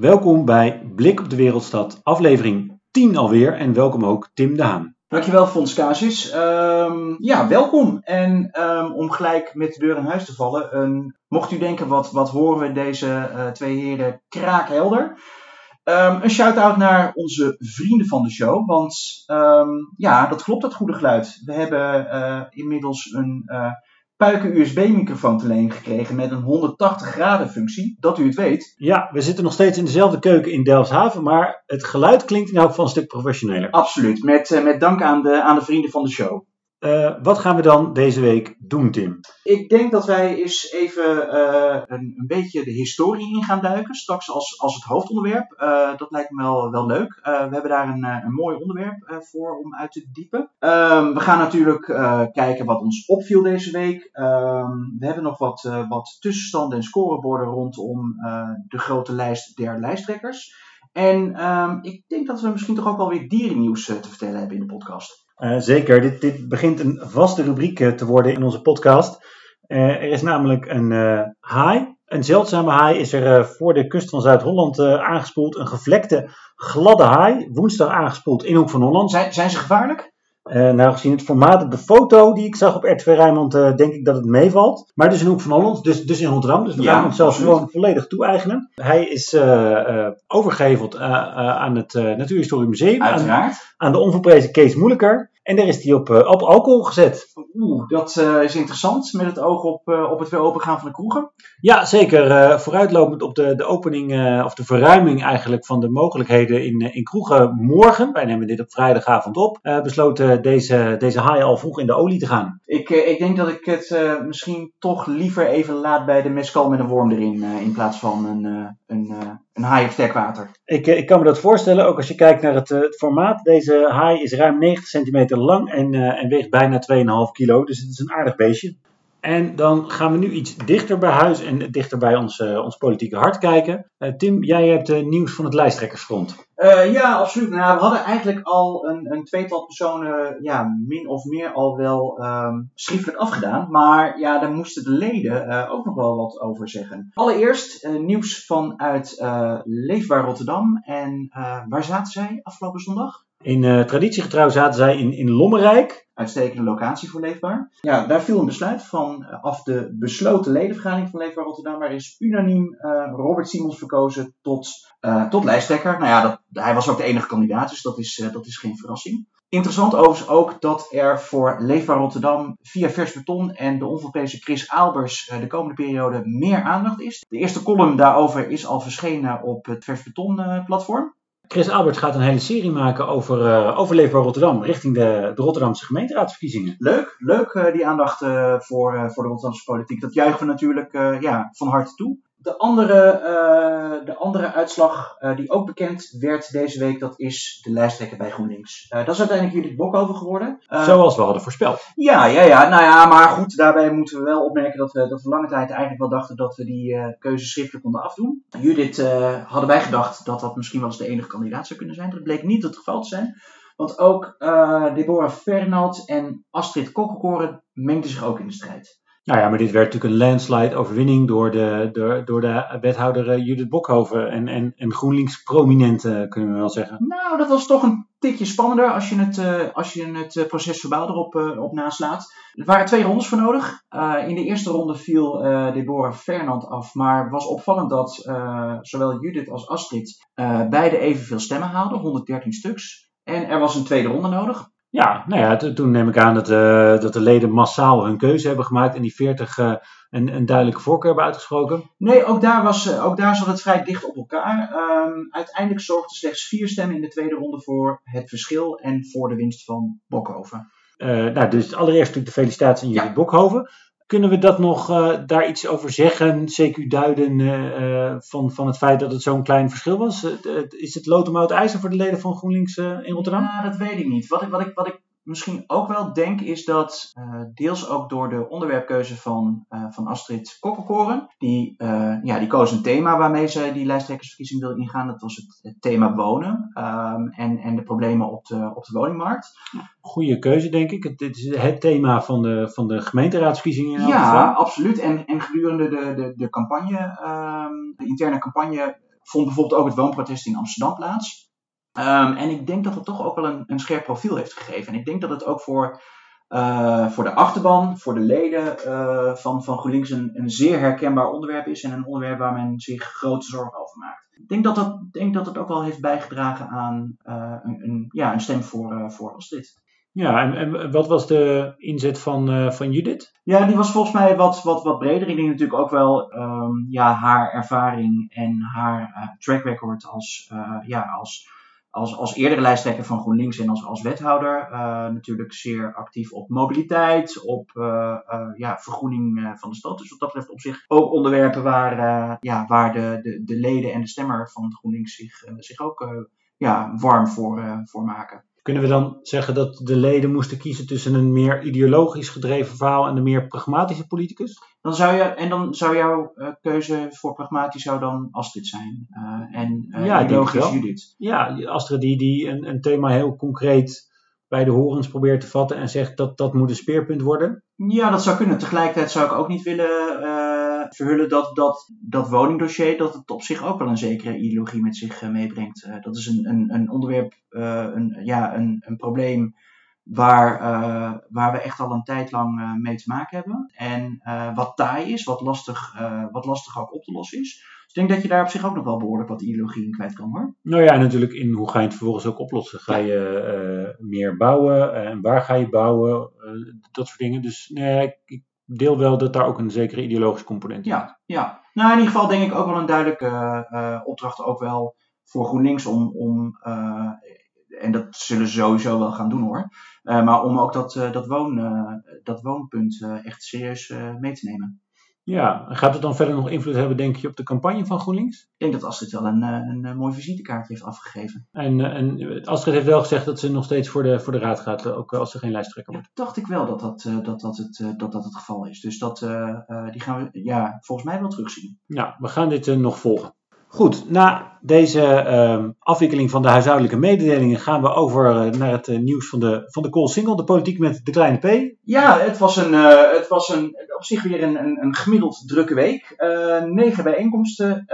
Welkom bij Blik op de Wereldstad, aflevering 10 alweer. En welkom ook Tim de Haan. Dankjewel Fons Casis. Um, ja, welkom. En um, om gelijk met de deur in huis te vallen. Mocht u denken, wat, wat horen we deze uh, twee heren kraakhelder? een shout-out naar onze vrienden van de show. Want ja, dat klopt, dat goede geluid. We hebben uh, inmiddels een... Uh, puiken USB-microfoon te leen gekregen met een 180 graden functie, dat u het weet. Ja, we zitten nog steeds in dezelfde keuken in Delfshaven, maar het geluid klinkt in elk geval een stuk professioneler. Absoluut, met, uh, met dank aan de, aan de vrienden van de show. Uh, wat gaan we dan deze week doen, Tim? Ik denk dat wij eens even uh, een, een, beetje de historie in gaan duiken. Straks als, als het hoofdonderwerp. Uh, dat lijkt me wel, wel leuk. we hebben daar een, een mooi onderwerp voor om uit te diepen. Ehm, we gaan natuurlijk kijken wat ons opviel deze week. Ehm, we hebben nog wat, wat tussenstanden en scoreborden rondom de grote lijst der lijsttrekkers. En um, ik denk dat we misschien toch ook wel weer dierennieuws te vertellen hebben in de podcast. Uh, zeker, dit, dit begint een vaste rubriek te worden in onze podcast. Uh, er is namelijk een haai, een zeldzame haai, is er voor de kust van Zuid-Holland aangespoeld. Een gevlekte, gladde haai, woensdag aangespoeld in Hoek van Holland. Zijn, zijn ze gevaarlijk? Uh, nou, gezien het formaat op de foto die ik zag op RTV Rijnmond, uh, denk ik dat het meevalt. Maar dus in Hoek van Holland, dus, dus in Rotterdam. Dus we ja, gaan hem zelfs gewoon volledig toe-eigenen. Hij is uh, overgeheveld aan het Natuurhistorisch Museum. Uiteraard. Aan, aan de onverprezen Kees Moeilijker. En daar is hij op, op alcohol gezet. Oeh, dat uh, is interessant met het oog op, uh, op het weer opengaan van de kroegen. Ja, zeker. Uh, vooruitlopend op de, de opening of de verruiming eigenlijk van de mogelijkheden in, in kroegen morgen. Wij nemen dit op vrijdagavond op. besloten deze, deze haai al vroeg in de olie te gaan. Ik, ik denk dat ik het misschien toch liever even laat bij de mescal met een worm erin. in plaats van een, een, een haai op. Ik, ik kan me dat voorstellen, ook als je kijkt naar het, het formaat. Deze haai is ruim 90 centimeter lang en, en weegt bijna 2,5 kilo. Dus het is een aardig beestje. En dan gaan we nu iets dichter bij huis en dichter bij ons, uh, ons politieke hart kijken. Uh, Tim, jij hebt uh, nieuws van het lijsttrekkersfront. ja, absoluut. Nou, we hadden eigenlijk al een, een tweetal personen ja, min of meer al wel um, afgedaan. Maar ja, daar moesten de leden ook nog wel wat over zeggen. Allereerst nieuws vanuit Leefbaar Rotterdam. En waar zaten zij afgelopen zondag? In traditiegetrouw zaten zij in, in Lommerrijk uitstekende locatie voor Leefbaar. Ja, daar viel een besluit van uh, af de besloten ledenvergadering van Leefbaar Rotterdam. Waar is unaniem uh, Robert Simons verkozen tot, uh, tot lijsttrekker. Nou ja, dat, hij was ook de enige kandidaat, dus dat is, dat is geen verrassing. Interessant overigens ook dat er voor Leefbaar Rotterdam via Vers Beton en de onvolprezen Chris Albers de komende periode meer aandacht is. De eerste column daarover is al verschenen op het Vers Beton platform. Chris Albert gaat een hele serie maken over, uh, over Leefbaar Rotterdam richting de, de Rotterdamse gemeenteraadsverkiezingen. Leuk, leuk uh, die aandacht uh, voor, voor de Rotterdamse politiek. Dat juichen we natuurlijk ja, van harte toe. De andere, uh, de andere uitslag uh, die ook bekend werd deze week, dat is de lijsttrekker bij GroenLinks. Uh, dat is uiteindelijk Judith Bokhoven geworden. Zoals we hadden voorspeld. Ja, ja, ja. Nou ja, maar goed, daarbij moeten we wel opmerken dat we, dat we lange tijd eigenlijk wel dachten dat we die keuze schriftelijk konden afdoen. Judith hadden wij gedacht dat dat misschien wel eens de enige kandidaat zou kunnen zijn. Dat bleek niet het geval te zijn. Want ook Deborah Fernald en Astrid Kokkelkoren mengden zich ook in de strijd. Nou ja, maar dit werd natuurlijk een landslide overwinning door de, door, door de wethouder uh, Judith Bokhoven en, en, en GroenLinks prominente, kunnen we wel zeggen. Nou, dat was toch een tikje spannender als je het, uh, als je het proces verbaal erop uh, op naslaat. Er waren twee rondes voor nodig. in de eerste ronde viel Deborah Fernand af, maar was opvallend dat zowel Judith als Astrid beide evenveel stemmen haalden, 113 stuks. En er was een tweede ronde nodig. Ja, nou ja, toen neem ik aan dat, uh, dat de leden massaal hun keuze hebben gemaakt en die 40 uh, een, een duidelijke voorkeur hebben uitgesproken. Nee, ook daar, was, uh, ook daar zat het vrij dicht op elkaar. Um, uiteindelijk zorgden slechts vier stemmen in de tweede ronde voor het verschil en voor de winst van Bokhoven. nou, dus allereerst natuurlijk de felicitatie aan jullie ja. Bokhoven. Kunnen we dat nog uh, daar iets over zeggen, CQ duiden uh, van, van het feit dat het zo'n klein verschil was? is het lood om oud ijzer voor de leden van GroenLinks in Rotterdam? Ja, dat weet ik niet. Wat ik, wat ik, wat ik misschien ook wel denk, is dat uh, deels ook door de onderwerpkeuze van, uh, van Astrid Kokkelkoren. Die, uh, ja, die koos een thema waarmee ze die lijsttrekkersverkiezing wilde ingaan. Dat was het, het thema wonen um, en, en de problemen op de, op de woningmarkt. Goede keuze, denk ik. Het, is het thema van de, van de gemeenteraadsverkiezingen. ja, absoluut. En, en gedurende de, de, de campagne, um, de interne campagne vond bijvoorbeeld ook het woonprotest in Amsterdam plaats. Ehm, en ik denk dat het toch ook wel een, een scherp profiel heeft gegeven. En ik denk dat het ook voor, uh, voor de achterban, voor de leden uh, van, van GroenLinks een, een zeer herkenbaar onderwerp is. En een onderwerp waar men zich grote zorgen over maakt. Ik denk dat, dat, denk dat het ook wel heeft bijgedragen aan uh, een, een, ja, een stem voor, voor als dit. Ja, en, en wat was de inzet van, uh, van Judith? Ja, die was volgens mij wat, wat, wat breder. Ik denk natuurlijk ook wel um, ja, haar ervaring en haar uh, track record als, uh, ja, als, als, als eerdere lijsttrekker van GroenLinks en als, als wethouder. natuurlijk zeer actief op mobiliteit, op ja, vergroening van de stad. Dus wat dat betreft op zich ook onderwerpen waar, ja, waar de, de, de leden en de stemmer van GroenLinks zich, zich ook ja, warm voor, voor maken. Kunnen we dan zeggen dat de leden moesten kiezen tussen een meer ideologisch gedreven verhaal en een meer pragmatische politicus? Dan zou je, en dan zou jouw uh, keuze voor pragmatisch zou dan Astrid zijn. Uh, en uh, ja, ideologisch Judith. Ja, Astrid die, die een, een thema heel concreet bij de horens probeert te vatten en zegt dat dat moet een speerpunt worden? Ja, dat zou kunnen. Tegelijkertijd zou ik ook niet willen verhullen dat, dat dat woningdossier dat het op zich ook wel een zekere ideologie met zich uh, meebrengt. Uh, dat is een, een, een onderwerp, een, ja, een, een probleem waar, waar we echt al een tijd lang mee te maken hebben. En wat taai is, wat lastig, wat lastig ook op te lossen is. Dus ik denk dat je daar op zich ook nog wel behoorlijk wat ideologie in kwijt kan hoor. Nou ja, natuurlijk in hoe ga je het vervolgens ook oplossen. Ga je meer bouwen en waar ga je bouwen? Dat soort dingen. Dus nee, ik deel wel dat daar ook een zekere ideologische component is. Ja, ja. Nou in ieder geval denk ik ook wel een duidelijke uh, opdracht ook wel voor GroenLinks om, om en dat zullen ze sowieso wel gaan doen hoor. maar om ook dat, dat, woon, dat woonpunt echt serieus mee te nemen. Ja, gaat het dan verder nog invloed hebben, denk je, op de campagne van GroenLinks? Ik denk dat Astrid wel een, een, een mooi visitekaartje heeft afgegeven. En, en Astrid heeft wel gezegd dat ze nog steeds voor de, voor de raad gaat, ook als ze geen lijsttrekker wordt. Ja, dacht ik wel dat dat, dat, dat, het, dat, dat het geval is. Dus dat, uh, die gaan we ja, volgens mij wel terugzien. Ja, we gaan dit uh, nog volgen. Goed, na deze uh, afwikkeling van de huishoudelijke mededelingen gaan we over uh, naar het uh, nieuws van de, van de Cool Single, de politiek met de kleine P. Ja, het was, een, het was een, op zich weer een, een, gemiddeld drukke week. negen bijeenkomsten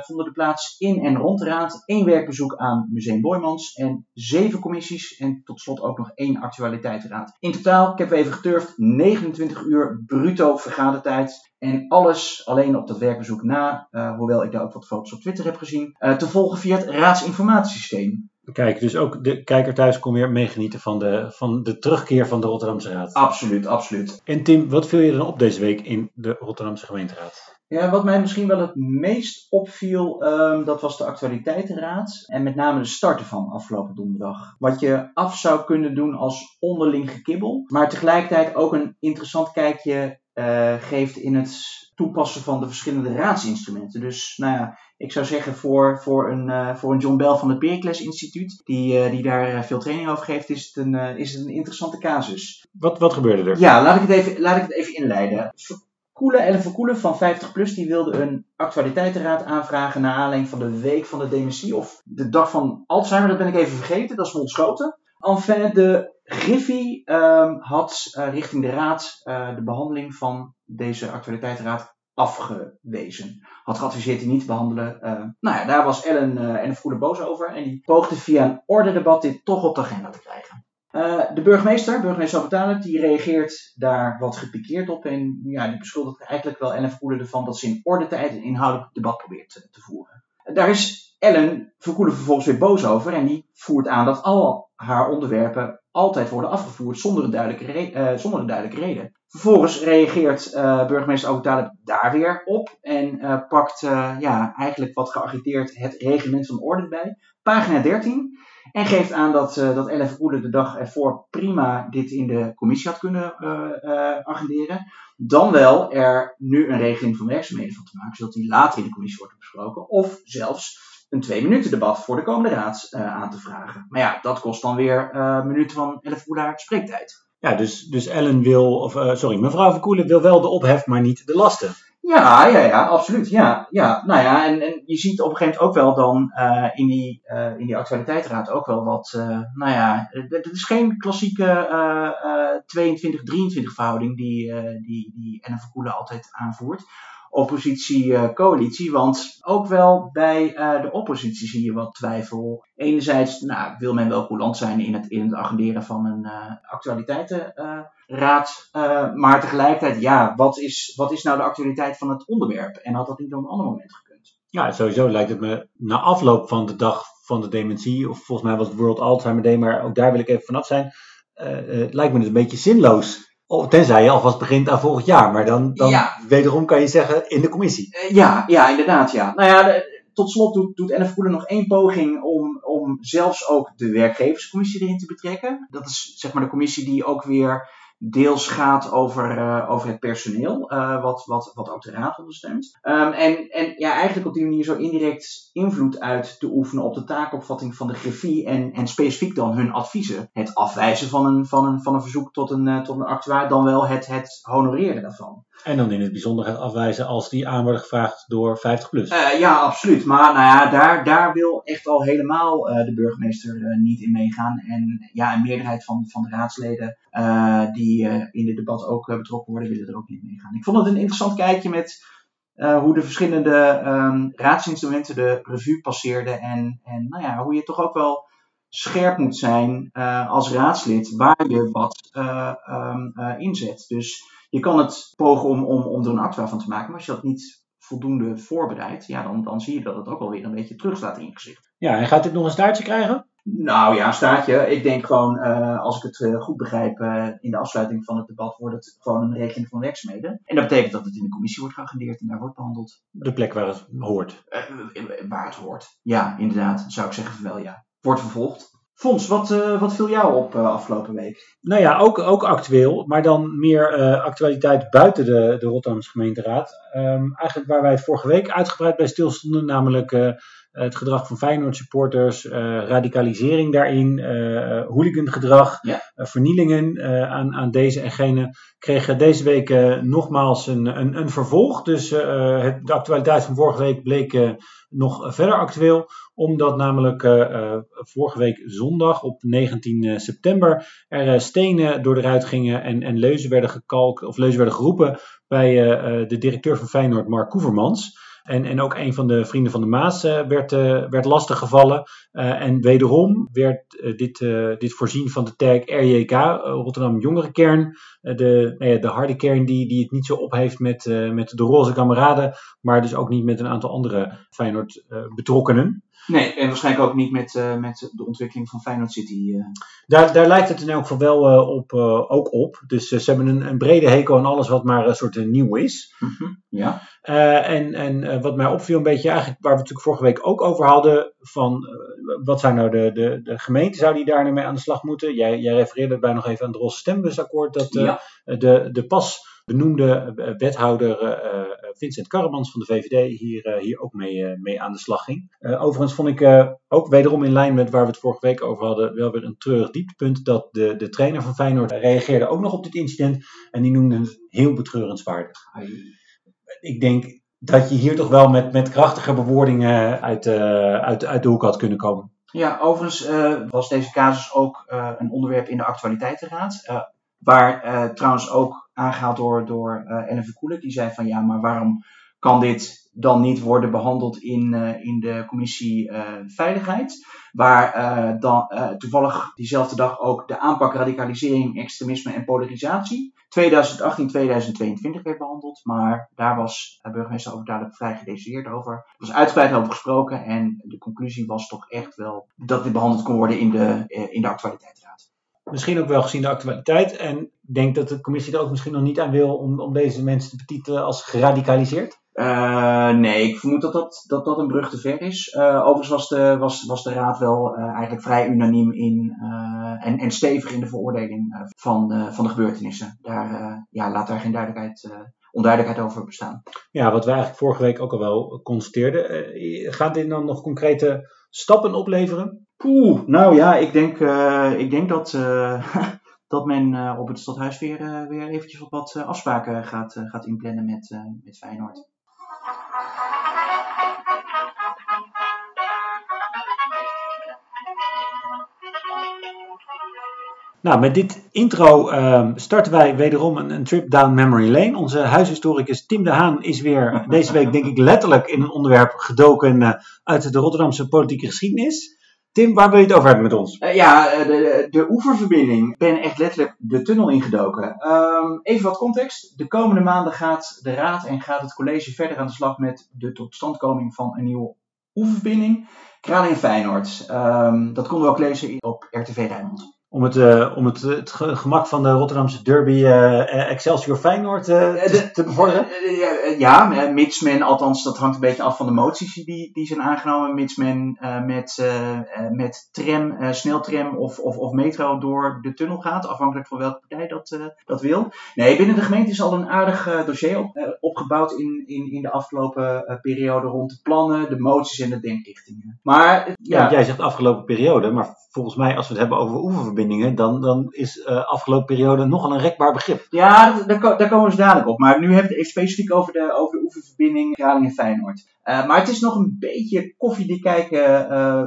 vonden de plaats in en rond de raad. één werkbezoek aan Museum Boymans en zeven commissies. En tot slot ook nog één actualiteitenraad. In totaal, ik heb even geturfd, 29 uur bruto vergadertijd. En alles alleen op dat werkbezoek na, hoewel ik daar ook wat foto's op Twitter heb gezien, te volgen via het raadsinformatiesysteem. Kijk, dus ook de kijker thuis kon weer meegenieten van de, van de terugkeer van de Rotterdamse Raad. Absoluut, absoluut. En Tim, wat viel je dan op deze week in de Rotterdamse gemeenteraad? Ja, wat mij misschien wel het meest opviel, um, dat was de actualiteitenraad. En met name de starten van afgelopen donderdag. Wat je af zou kunnen doen als onderling gekibbel. Maar tegelijkertijd ook een interessant kijkje uh, geeft in het toepassen van de verschillende raadsinstrumenten. Dus nou ja, ik zou zeggen voor, voor, een, uh, voor een John Bell van het Pericles Instituut, die, uh, die daar veel training over geeft, is het een, is het een interessante casus. Wat, wat gebeurde er? Ja, laat ik het even, laat ik het even inleiden. Verkoelen, Ellen Verkoelen van 50PLUS, die wilde een actualiteitenraad aanvragen naar aanleiding van de week van de dementie of de dag van Alzheimer, dat ben ik even vergeten, dat is me ontschoten. Enfin, de Griffie um, had uh, richting de raad uh, de behandeling van deze actualiteitenraad afgewezen. Had geadviseerd die niet te behandelen. Uh, nou ja, daar was Ellen uh, en de Vroede boos over. En die poogde via een ordedebat dit toch op de agenda te krijgen. Uh, de burgemeester, burgemeester Abetalen, die reageert daar wat gepikeerd op. En ja, die beschuldigt eigenlijk wel Ellen Verkoelen ervan dat ze in orde tijd een inhoudelijk debat probeert te voeren. Daar is Ellen Verkoelen vervolgens weer boos over. En die voert aan dat al haar onderwerpen altijd worden afgevoerd zonder een duidelijke, uh, zonder een duidelijke reden. Vervolgens reageert uh, burgemeester Abu daar weer op en uh, pakt ja, eigenlijk wat geagiteerd het reglement van orde bij. Pagina 13. En geeft aan dat, dat Ellen Verkoelen de dag ervoor prima dit in de commissie had kunnen agenderen. Dan wel er nu een regeling van werkzaamheden van te maken, zodat die later in de commissie wordt besproken. Of zelfs een twee minuten debat voor de komende raad uh, aan te vragen. Maar ja, dat kost dan weer uh, minuten van 11 Koelaar spreektijd. Ja, dus, dus Ellen wil, of uh, sorry, mevrouw Verkoelen wil wel de ophef, maar niet de lasten. Ja, ja, ja, absoluut. Ja, ja. Nou ja, en, en je ziet op een gegeven moment ook wel dan in, die, in die actualiteitsraad ook wel wat, nou ja, het is geen klassieke 22-23 verhouding die, die, die Ellen Verkoelen altijd aanvoert. Oppositie-coalitie. want ook wel bij de oppositie zie je wat twijfel. Enerzijds nou, wil men wel coulant zijn in het, in het agenderen van een actualiteitenraad. maar tegelijkertijd, ja, wat is, wat is nou de actualiteit van het onderwerp? En had dat niet op een ander moment gekund? Ja, sowieso lijkt het me na afloop van de dag van de dementie, of volgens mij was het World Alzheimer Day, maar ook daar wil ik even vanaf zijn. Uh, lijkt me dus een beetje zinloos. Of, tenzij je alvast begint aan volgend jaar, maar dan, dan wederom kan je zeggen in de commissie. Uh, ja, ja, inderdaad. Ja. Nou ja, tot slot doet, doet NF nog één poging om, om zelfs ook de werkgeverscommissie erin te betrekken. Dat is zeg maar de commissie die ook weer deels gaat over, uh, over het personeel, uh, wat, wat, wat ook de raad ondersteunt. Um, en, en ja, eigenlijk op die manier zo indirect invloed uit te oefenen op de taakopvatting van de griffie en, en specifiek dan hun adviezen. Het afwijzen van een, van een, van een verzoek tot een, uh, tot een actuaar, dan wel het, het honoreren daarvan. En dan in het bijzonder het afwijzen als die aan worden gevraagd door 50 plus. Ja, absoluut. Maar nou ja, daar, daar wil echt al helemaal de burgemeester niet in meegaan. En ja, een meerderheid van, van de raadsleden die in dit debat ook betrokken worden, willen er ook niet meegaan. Ik vond het een interessant kijkje met hoe de verschillende um, raadsinstrumenten de revue passeerden. En, en nou ja, hoe je toch ook wel scherp moet zijn als raadslid waar je wat um, inzet. Dus je kan het pogen om, om, om er een actua van te maken, maar als je dat niet voldoende voorbereidt, ja, dan, dan zie je dat het ook alweer een beetje terug staat in je gezicht. Ja, en gaat dit nog een staartje krijgen? Nou ja, staartje. Ik denk gewoon, uh, als ik het uh, goed begrijp, uh, in de afsluiting van het debat wordt het gewoon een regeling van werkzaamheden. En dat betekent dat het in de commissie wordt geagendeerd en daar wordt behandeld. De plek waar het hoort. waar het hoort. Ja, inderdaad. Zou ik zeggen wel ja. Wordt vervolgd. Fons, wat, wat viel jou op afgelopen week? Nou ja, ook, ook actueel, maar dan meer actualiteit buiten de, de Rotterdamse gemeenteraad. Um, eigenlijk waar wij het vorige week uitgebreid bij stilstonden, namelijk het gedrag van Feyenoord supporters, radicalisering daarin, hooligangedrag, ja. vernielingen aan, aan deze en gene, kregen deze week nogmaals een, een, een vervolg. Dus het, de actualiteit van vorige week bleek nog verder actueel, omdat namelijk uh, vorige week zondag op 19 september er stenen door de ruit gingen en, en leuzen werden gekalkt of leuzen werden geroepen bij de directeur van Feyenoord, Mark Koevermans. En, en ook een van de vrienden van de Maas uh, werd, uh, werd lastiggevallen. Uh, en wederom werd dit, dit voorzien van de tag RJK, Rotterdam Jongerenkern. de, nou de harde kern die, die het niet zo op heeft met, met de roze kameraden. Maar dus ook niet met een aantal andere Feyenoord betrokkenen. Nee, en waarschijnlijk ook niet met, uh, met de ontwikkeling van Feyenoord City. Uh. Daar, daar lijkt het in elk geval wel uh, op, ook op. Dus ze hebben een, een, brede hekel aan alles wat maar een soort nieuw is. Mm -hmm. Ja. en en wat mij opviel een beetje, eigenlijk waar we het natuurlijk vorige week ook over hadden, van wat zou nou de, de, de gemeente, zou die daar nou mee aan de slag moeten? Jij, jij refereerde bij nog even aan het Rosse Stembusakkoord, dat ja. de, de pas benoemde wethouder Vincent Karremans van de VVD hier, hier ook mee, mee aan de slag ging. overigens vond ik ook wederom in lijn met waar we het vorige week over hadden, wel weer een treurig dieptepunt dat de, de trainer van Feyenoord reageerde ook nog op dit incident en die noemde het heel betreurenswaardig. Ik denk dat je hier toch wel met, met krachtige bewoordingen uit, uit, uit de hoek had kunnen komen. Ja, overigens uh, was deze casus ook uh, een onderwerp in de actualiteitenraad. Waar trouwens ook aangehaald door, door uh, Ellen Verkoelen. Die zei van ja, maar waarom kan dit dan niet worden behandeld in, uh, in de commissie uh, Veiligheid? Waar dan toevallig diezelfde dag ook de aanpak radicalisering, extremisme en polarisatie 2018-2022 werd behandeld. Maar daar was de burgemeester ook duidelijk vrij gedecideerd over. Er was uitgebreid over gesproken en de conclusie was toch echt wel dat dit behandeld kon worden in de, in de actualiteitsraad. Misschien ook wel gezien de actualiteit. En ik denk dat de commissie er ook misschien nog niet aan wil om, om deze mensen te betitelen als geradicaliseerd. Uh, nee, ik vermoed dat dat, dat dat een brug te ver is. Uh, overigens was de, was, was de raad wel uh, eigenlijk vrij unaniem in en, en stevig in de veroordeling van, van de gebeurtenissen. Daar, ja, laat daar geen duidelijkheid, onduidelijkheid over bestaan. Ja, wat wij eigenlijk vorige week ook al wel constateerden. gaat dit dan nog concrete stappen opleveren? Poeh, nou ja, ik denk, ik denk dat, dat men op het stadhuis weer, weer eventjes op wat afspraken gaat, gaat inplannen met, met Feyenoord. Nou, met dit intro ehm, starten wij wederom een, een, trip down memory lane. Onze huishistoricus Tim de Haan is weer deze week, denk ik, letterlijk in een onderwerp gedoken uh, uit de Rotterdamse politieke geschiedenis. Tim, waar wil je het over hebben met ons? Uh, ja, de, de oeververbinding. Ik ben echt letterlijk de tunnel ingedoken. Um, even wat context. De komende maanden gaat de Raad en gaat het college verder aan de slag met de totstandkoming van een nieuwe oeververbinding. Kralingen Feyenoord. Um, dat konden we ook lezen op RTV Rijnmond om het, uh, om het, het gemak van de Rotterdamse derby uh, Excelsior Feyenoord uh, te, te, bevorderen? ja, mits men, althans dat hangt een beetje af van de moties die, die zijn aangenomen, mits men met, met tram, sneltram of, of, of metro door de tunnel gaat, afhankelijk van welke partij dat, dat wil. Nee, binnen de gemeente is al een aardig dossier op, opgebouwd in, in, in de afgelopen periode rond de plannen, de moties en de denkrichtingen. Maar, ja, ja jij zegt afgelopen periode, maar volgens mij als we het hebben over dan, dan is uh, afgelopen periode nogal een rekbaar begrip. Ja, daar, daar komen we dadelijk op. Maar nu hebben we het even specifiek over de, over de oefenverbinding Kralingen-Feyenoord. Uh, maar het is nog een beetje koffiedik kijken uh,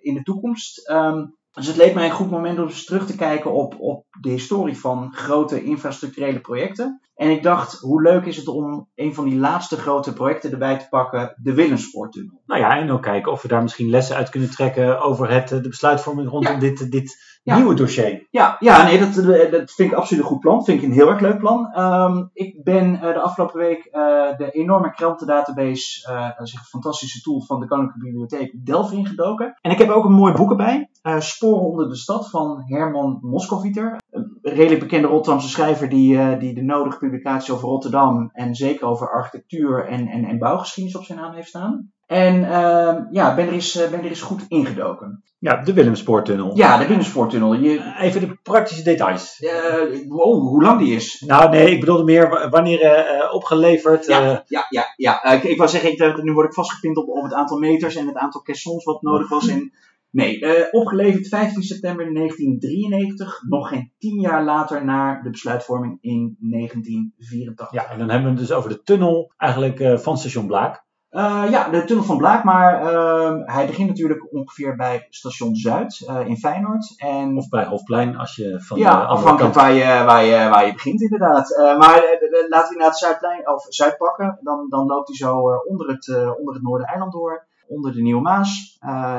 in de toekomst. Um, dus het leek mij een goed moment om eens terug te kijken op, op de historie van grote infrastructurele projecten. En ik dacht, hoe leuk is het om een van die laatste grote projecten erbij te pakken, de Willemspoortunnel. Nou ja, en ook kijken of we daar misschien lessen uit kunnen trekken over het, de besluitvorming rondom dit, dit nieuwe dossier. Ja, ja nee, dat, dat vind ik absoluut een goed plan. Vind ik een heel erg leuk plan. Um, ik ben uh, de afgelopen week uh, de enorme krantendatabase, uh, dat is een fantastische tool van de Koninklijke Bibliotheek, Delft ingedoken. En ik heb ook een mooi boek erbij. Sporen onder de stad van Herman Moskowiter. Een redelijk bekende Rotterdamse schrijver die, die de nodige publicaties over Rotterdam en zeker over architectuur en, en, en bouwgeschiedenis op zijn naam heeft staan. En uh, ja, ben er, eens, ben er eens goed ingedoken. Ja, de Willemspoortunnel. Ja, de Willemspoortunnel. Je... Even de praktische details. Uh, wow, hoe lang die is? Nou nee, ik bedoelde meer wanneer uh, opgeleverd. Ja, ja, ja. ja. ik, ik wou zeggen, ik, nu word ik vastgepind op, op het aantal meters en het aantal caissons wat nodig was. En, nee, opgeleverd 15 september 1993, nog geen tien jaar later na de besluitvorming in 1984. Ja, en dan hebben we het dus over de tunnel eigenlijk van station Blaak. Uh, ja, de tunnel van Blaak, maar uh, hij begint natuurlijk ongeveer bij station Zuid uh, in Feyenoord. En, of bij Hofplein als je van ja, de afhankelijk waar je, waar, je, waar je begint inderdaad. maar laten we naar het Zuidplein, of Zuid pakken. Dan, dan loopt hij zo onder, het, onder het Noordereiland door, onder de Nieuwe Maas.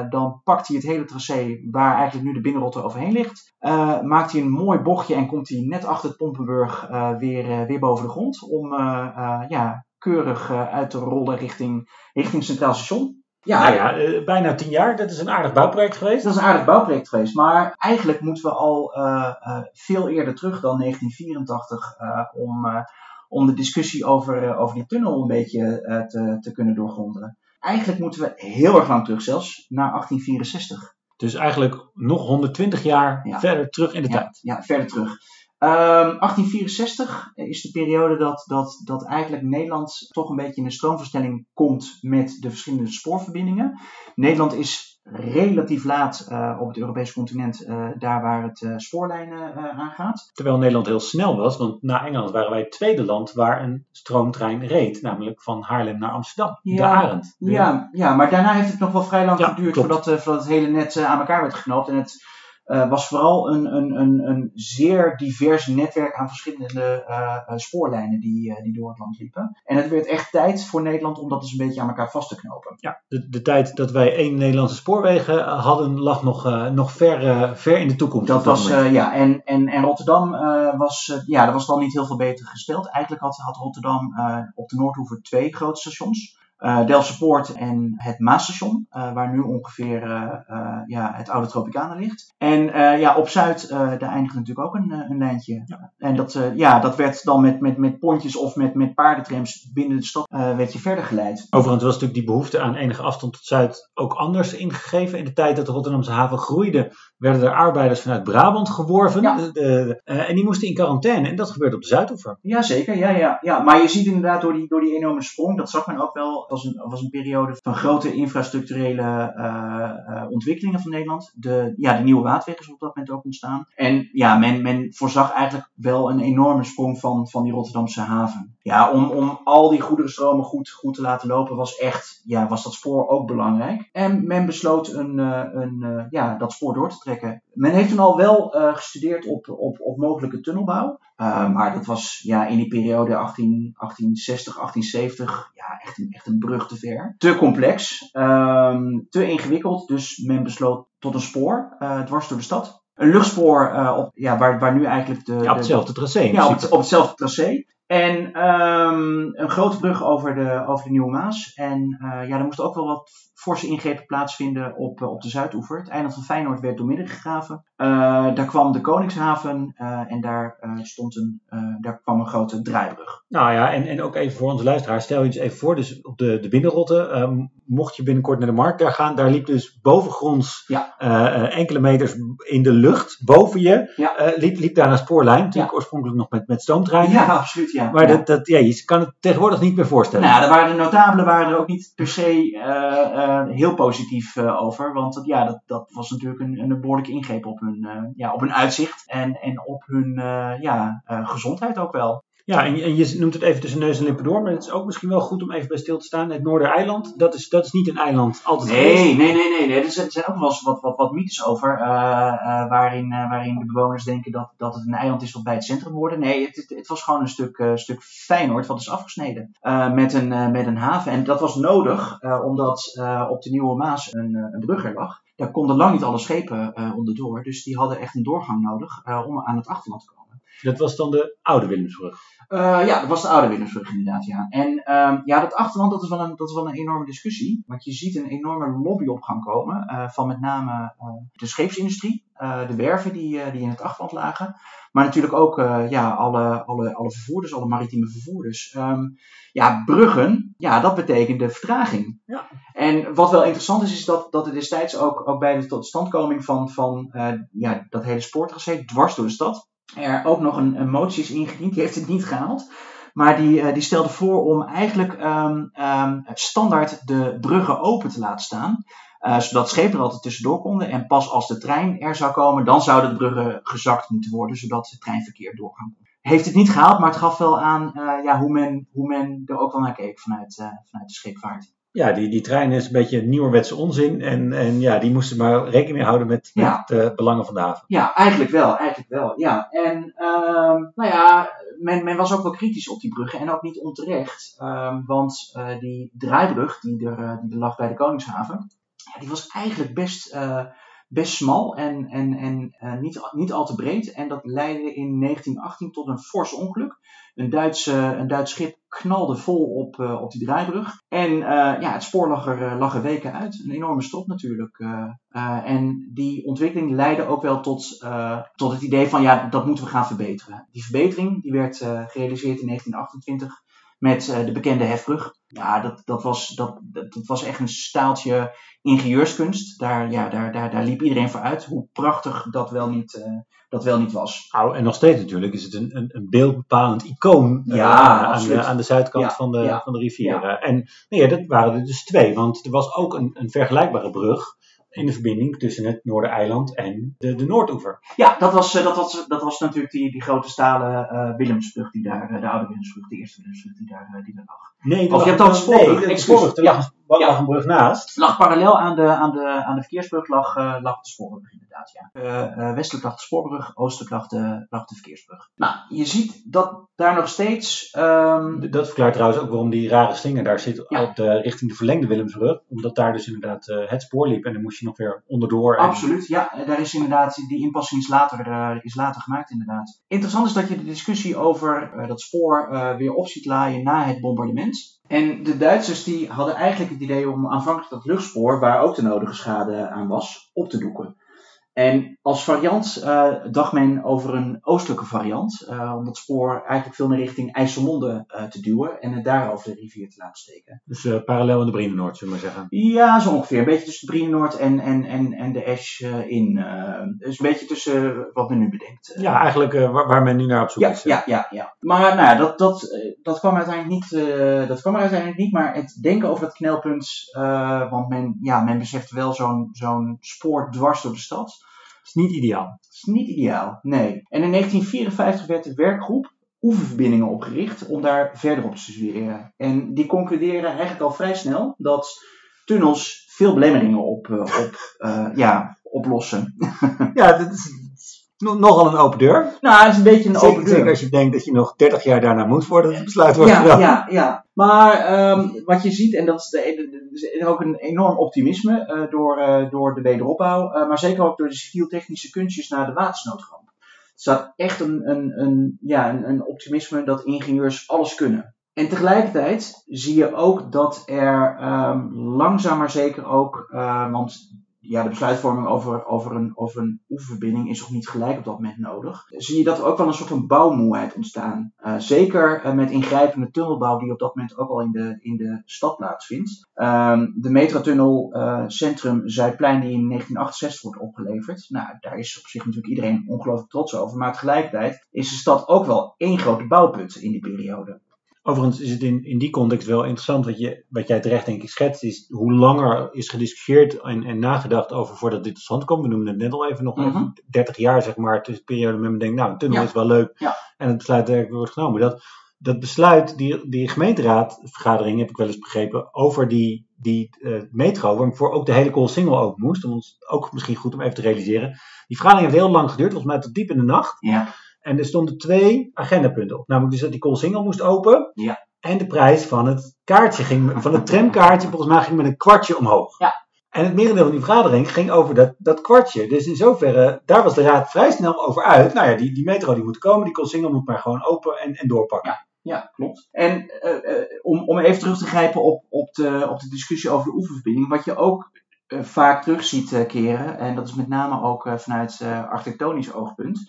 dan pakt hij het hele tracé waar eigenlijk nu de binnenrotte overheen ligt. maakt hij een mooi bochtje en komt hij net achter het Pompenburg weer, weer boven de grond. Om ja, keurig uh, uit te rollen richting, richting Centraal Station. Ja, nou ja, uh, bijna tien jaar. Dat is een aardig bouwproject geweest. Dat is een aardig bouwproject geweest. Maar eigenlijk moeten we al uh, veel eerder terug dan 1984 om, om de discussie over, over die tunnel een beetje te, te kunnen doorgronden. Eigenlijk moeten we heel erg lang terug zelfs, naar 1864. Dus eigenlijk nog 120 jaar ja. verder terug in de ja, tijd. Ja, verder terug. Um, ehm, 1864 is de periode dat, dat, dat eigenlijk Nederland toch een beetje in een stroomverstelling komt met de verschillende spoorverbindingen. Nederland is relatief laat uh, op het Europese continent, uh, daar waar het uh, spoorlijnen aangaat. Terwijl Nederland heel snel was, want na Engeland waren wij het tweede land waar een stroomtrein reed, namelijk van Haarlem naar Amsterdam, ja, de Arend. Ja, ja, maar daarna heeft het nog wel vrij lang ja, geduurd voordat, voordat het hele net aan elkaar werd geknoopt en het uh, was vooral een, een, een, een zeer divers netwerk aan verschillende uh, spoorlijnen die, die door het land liepen. En het werd echt tijd voor Nederland om dat dus een beetje aan elkaar vast te knopen. Ja, de, de tijd dat wij één Nederlandse spoorwegen hadden, lag nog, nog ver, ver in de toekomst. Dat was, ja, en, en, en Rotterdam was, ja, dat was dan niet heel veel beter gesteld. Eigenlijk had, had Rotterdam op de Noordhoever twee grote stations uh, Delftse Poort en het Maasstation, uh, waar nu ongeveer uh, ja, het oude Tropicana ligt. En ja, op Zuid, daar eindigt natuurlijk ook een, een lijntje. Ja. En dat, ja, dat werd dan met, met, met pontjes of met, met paardentrams binnen de stad werd je verder geleid. Overigens was natuurlijk die behoefte aan enige afstand tot Zuid ook anders ingegeven. In de tijd dat de Rotterdamse haven groeide, werden er arbeiders vanuit Brabant geworven. Ja. De, de, en die moesten in quarantaine. En dat gebeurde op de Zuidoever. Jazeker, ja, ja, ja. Maar je ziet inderdaad door die, door die enorme sprong, dat zag men ook wel was een, was een periode van grote infrastructurele uh, uh, ontwikkelingen van Nederland. De, ja, de nieuwe waterweg is op dat moment ook ontstaan. En ja, men, men voorzag eigenlijk wel een enorme sprong van, van die Rotterdamse haven. Ja, om, om al die goederenstromen goed, goed te laten lopen was echt, ja, was dat spoor ook belangrijk. En men besloot een, uh, een, uh, ja, dat spoor door te trekken. Men heeft toen al wel uh, gestudeerd op, op, op mogelijke tunnelbouw. maar dat was ja, in die periode 18, 1860, 1870 ja, echt, een, echt een brug te ver. Te complex, um, te ingewikkeld. Dus men besloot tot een spoor dwars door de stad. Een luchtspoor op, ja, waar, waar nu eigenlijk de... Ja, op hetzelfde tracé. Ja, op hetzelfde tracé. En um, een grote brug over de, over de Nieuwe Maas. En uh, ja, er moesten ook wel wat forse ingrepen plaatsvinden op, uh, op de Zuidoever. Het eiland van Feyenoord werd doormidden gegraven. Uh, daar kwam de Koningshaven en daar, stond een, daar kwam een grote draaibrug. Nou ja, en, en ook even voor onze luisteraars, stel je eens even voor, dus op de, de binnenrotte, um, mocht je binnenkort naar de markt daar gaan, daar liep dus bovengronds ja. enkele meters in de lucht, boven je, ja. liep, liep daar een spoorlijn, natuurlijk ja. oorspronkelijk nog met, met stoomtreinen. Ja, absoluut. Ja. Maar. Dat, dat, ja, je kan het tegenwoordig niet meer voorstellen. Nou, daar waren de notabelen waren er ook niet per se heel positief over. Want dat, ja, dat, dat was natuurlijk een, een behoorlijke ingreep op hun, ja, op hun uitzicht en, en op hun ja, gezondheid ook wel. Ja, en, en, je noemt het even tussen neus en lippen door, maar het is ook misschien wel goed om even bij stil te staan. Het Noordereiland, dat is, dat is niet een eiland altijd nee, geweest. Nee, nee, nee, nee. Er zijn, ook wel eens wat, wat, wat mythes over, uh, uh, waarin, uh, waarin de bewoners denken dat, dat het een eiland is wat bij het centrum hoorde. Nee, het, het, het was gewoon een stuk, stuk Feyenoord wat is afgesneden met, een, met een haven. En dat was nodig, omdat op de Nieuwe Maas een, een brug er lag. Daar konden lang niet alle schepen onderdoor, dus die hadden echt een doorgang nodig om aan het achterland te komen. Dat was dan de oude Willemsbrug? Uh, ja, dat was de oude Willemsbrug inderdaad, ja. En um, ja, dat achterland, dat is, wel een, dat is wel een enorme discussie. Want je ziet een enorme lobby op gang komen uh, van met name uh, de scheepsindustrie. de werven die, die in het achterland lagen. Maar natuurlijk ook ja, alle, alle, alle vervoerders, alle maritieme vervoerders. Um, ja, bruggen, ja, dat betekende vertraging. Ja. En wat wel interessant is, is dat, dat er destijds ook, ook bij de totstandkoming van, van ja, dat hele spoortracé dwars door de stad er ook nog een, motie is ingediend. Die heeft het niet gehaald. Maar die, uh, die stelde voor om eigenlijk um, um, standaard de bruggen open te laten staan. Uh, zodat schepen er altijd tussendoor konden. En pas als de trein er zou komen, dan zouden de bruggen gezakt moeten worden. Zodat het treinverkeer doorgaan kon. Heeft het niet gehaald, maar het gaf wel aan uh, ja, hoe, men, hoe men er ook wel naar keek vanuit, vanuit de scheepvaart. Ja, die, die trein is een beetje nieuwerwetse onzin. En, en ja, die moesten maar rekening mee houden met, Ja. met de belangen van de haven. Ja, eigenlijk wel, eigenlijk wel, ja. En ehm nou ja, men, men was ook wel kritisch op die bruggen en ook niet onterecht. Ehm want eh, die draaibrug die er, eh, die er lag bij de Koningshaven, ja, die was eigenlijk best, eh, best smal en, en, en eh, niet, niet al te breed. En dat leidde in 1918 tot een fors ongeluk. Een Duits, een Duits schip knalde vol op, eh, op die draaibrug. En eh, ja, het spoor lag er, lag er weken uit. Een enorme stop natuurlijk. en die ontwikkeling leidde ook wel tot, tot het idee van ja, dat moeten we gaan verbeteren. Die verbetering die werd gerealiseerd in 1928 met eh, de bekende hefbrug. Ja, dat, dat, was, dat, dat, was echt een staaltje ingenieurskunst. Daar, ja, daar, daar, daar liep iedereen voor uit. Hoe prachtig dat wel niet, eh, dat wel niet was. Nou, en nog steeds natuurlijk is het een, een, een beeldbepalend icoon eh, Ja, aan, de, aan de zuidkant Ja, van, de, ja, van de rivier. En nee, dat waren er dus twee, want er was ook een, een vergelijkbare brug in de verbinding tussen het Noordereiland en de, de Noordoever. Ja, dat was, eh, dat was, dat was natuurlijk die, die grote stalen eh, Willemsbrug die daar, eh, de oude Willemsbrug, de eerste Willemsbrug die daar, die daar lag. Nee, Of je hebt dan spoorbrug, Nee, spoorbrug. Er lag, Ja. lag een brug naast. Lag parallel aan de, aan de, aan de verkeersbrug lag, lag de spoorbrug inderdaad, ja. Eh, eh, westelijk lag de spoorbrug, oostelijk lag de, lag de verkeersbrug. Nou, je ziet dat daar nog steeds... ehm, Dat verklaart trouwens ook waarom die rare slinger daar zit Ja. op de, richting de verlengde Willemsbrug. Omdat daar dus inderdaad eh, het spoor liep en dan moest je nog weer onderdoor. En, Absoluut, ja. Daar is inderdaad, die inpassing is later, is later gemaakt inderdaad. Interessant is dat je de discussie over dat spoor weer op ziet laaien na het bombardement. En de Duitsers die hadden eigenlijk het idee om aanvankelijk dat luchtspoor, waar ook de nodige schade aan was, op te doeken. En als variant eh, dacht men over een oostelijke variant, eh, om dat spoor eigenlijk veel meer richting IJsselmonde eh, te duwen en het daar over de rivier te laten steken. Dus parallel aan de Brienenoord, zullen we maar zeggen. Ja, zo ongeveer. Een beetje tussen de Brienenoord en, en, en, en de Esch in. dus een beetje tussen wat men nu bedenkt. Ja, eigenlijk waar, waar men nu naar op zoek Ja, is. ja, ja, ja. Maar nou ja, dat, dat, dat, kwam uiteindelijk niet, dat kwam er uiteindelijk niet. Maar het denken over dat knelpunt, want men, ja, men beseft wel zo'n zo'n spoor dwars door de stad. Niet ideaal. Dat is niet ideaal, nee. En in 1954 werd de werkgroep oeververbindingen opgericht om daar verder op te studeren. En die concluderen eigenlijk al vrij snel dat tunnels veel belemmeringen op, uh, op, uh, ja, oplossen. ja, dat is nogal een open deur. Nou, het is een beetje een open deur. Zeker als je denkt dat je nog 30 jaar daarna moet voordat het besluit wordt ja. Ja, ja. Maar um, wat je ziet, en dat is, de, is ook een enorm optimisme uh, door, uh, door de wederopbouw, uh, maar zeker ook door de civiel-technische kunstjes naar de watersnoodramp. Er staat echt een, een, een, ja, een, een optimisme dat ingenieurs alles kunnen. En tegelijkertijd zie je ook dat er um, langzaam maar zeker ook, want ja, de besluitvorming over, over, een, over een oefenverbinding is nog niet gelijk op dat moment nodig. Zie je dat er ook wel een soort van bouwmoeheid ontstaan. Uh, zeker uh, met ingrijpende tunnelbouw die op dat moment ook al in de, in de stad plaatsvindt. Um, de metrotunnel uh, Centrum Zuidplein die in 1968 wordt opgeleverd. Nou, daar is op zich natuurlijk iedereen ongelooflijk trots over. Maar tegelijkertijd is de stad ook wel één grote bouwput in die periode. Overigens is het in, in die context wel interessant wat, je, wat jij terecht denk ik schetst, is hoe langer is gediscussieerd en, en nagedacht over voordat dit tot stand komt. We noemen het net al even nog mm -hmm. 30 jaar zeg maar, tussen de periode met men denkt, nou een tunnel ja. is wel leuk ja. en het besluit werkelijk wordt genomen. Dat, dat besluit, die, die gemeenteraadvergadering heb ik wel eens begrepen, over die, die uh, metro, waarvoor ook de hele Koolsingel open moest, om ons ook misschien goed om even te realiseren. Die vergadering heeft heel lang geduurd, volgens mij tot diep in de nacht. Ja. En er stonden twee agendapunten op. Namelijk dus dat die Koolsingel moest open. Ja. En de prijs van het kaartje ging, van het tramkaartje, volgens mij ging met een kwartje omhoog. Ja. En het merendeel van die vergadering ging over dat, dat kwartje. Dus in zoverre, daar was de raad vrij snel over uit. Nou ja, die, die metro die moet komen, die Koolsingel moet maar gewoon open en, en doorpakken. Ja. Ja, klopt. En uh, uh, om, om even terug te grijpen op, op, de, op de discussie over de oefenverbinding. Wat je ook uh, vaak terug ziet keren, en dat is met name ook vanuit architectonisch oogpunt.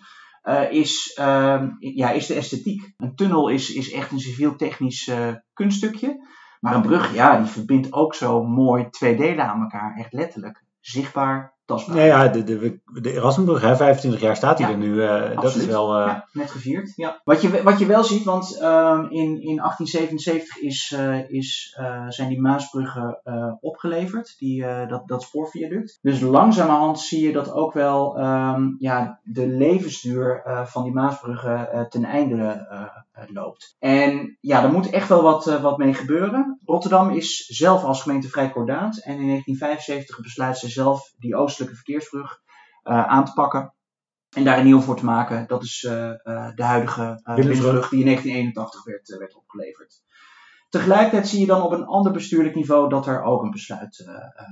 Uh, is, uh, ja, is de esthetiek. Een tunnel is, is echt een civiel-technisch uh, kunststukje. Maar een brug, ja, die verbindt ook zo mooi twee delen aan elkaar. Echt letterlijk. Zichtbaar, Nou ja, de, de, de Erasmusbrug, hè, 25 jaar staat hij ja, er nu. dat is wel... Ja, net gevierd. Ja. Wat, je, wat je wel ziet, want um, in, in 1877 is, is, zijn die Maasbruggen opgeleverd. Die, dat, dat spoorviaduct. Dus langzamerhand zie je dat ook wel um, ja, de levensduur van die Maasbruggen ten einde loopt. En ja, er moet echt wel wat, uh, wat mee gebeuren. Rotterdam is zelf als gemeente vrij kordaat. En in 1975 besluit ze zelf die oostelijke verkeersbrug uh, aan te pakken. En daar een nieuw voor te maken. Dat is uh, de huidige Willensbrug die in 1981 werd, werd opgeleverd. Tegelijkertijd zie je dan op een ander bestuurlijk niveau dat er ook een besluit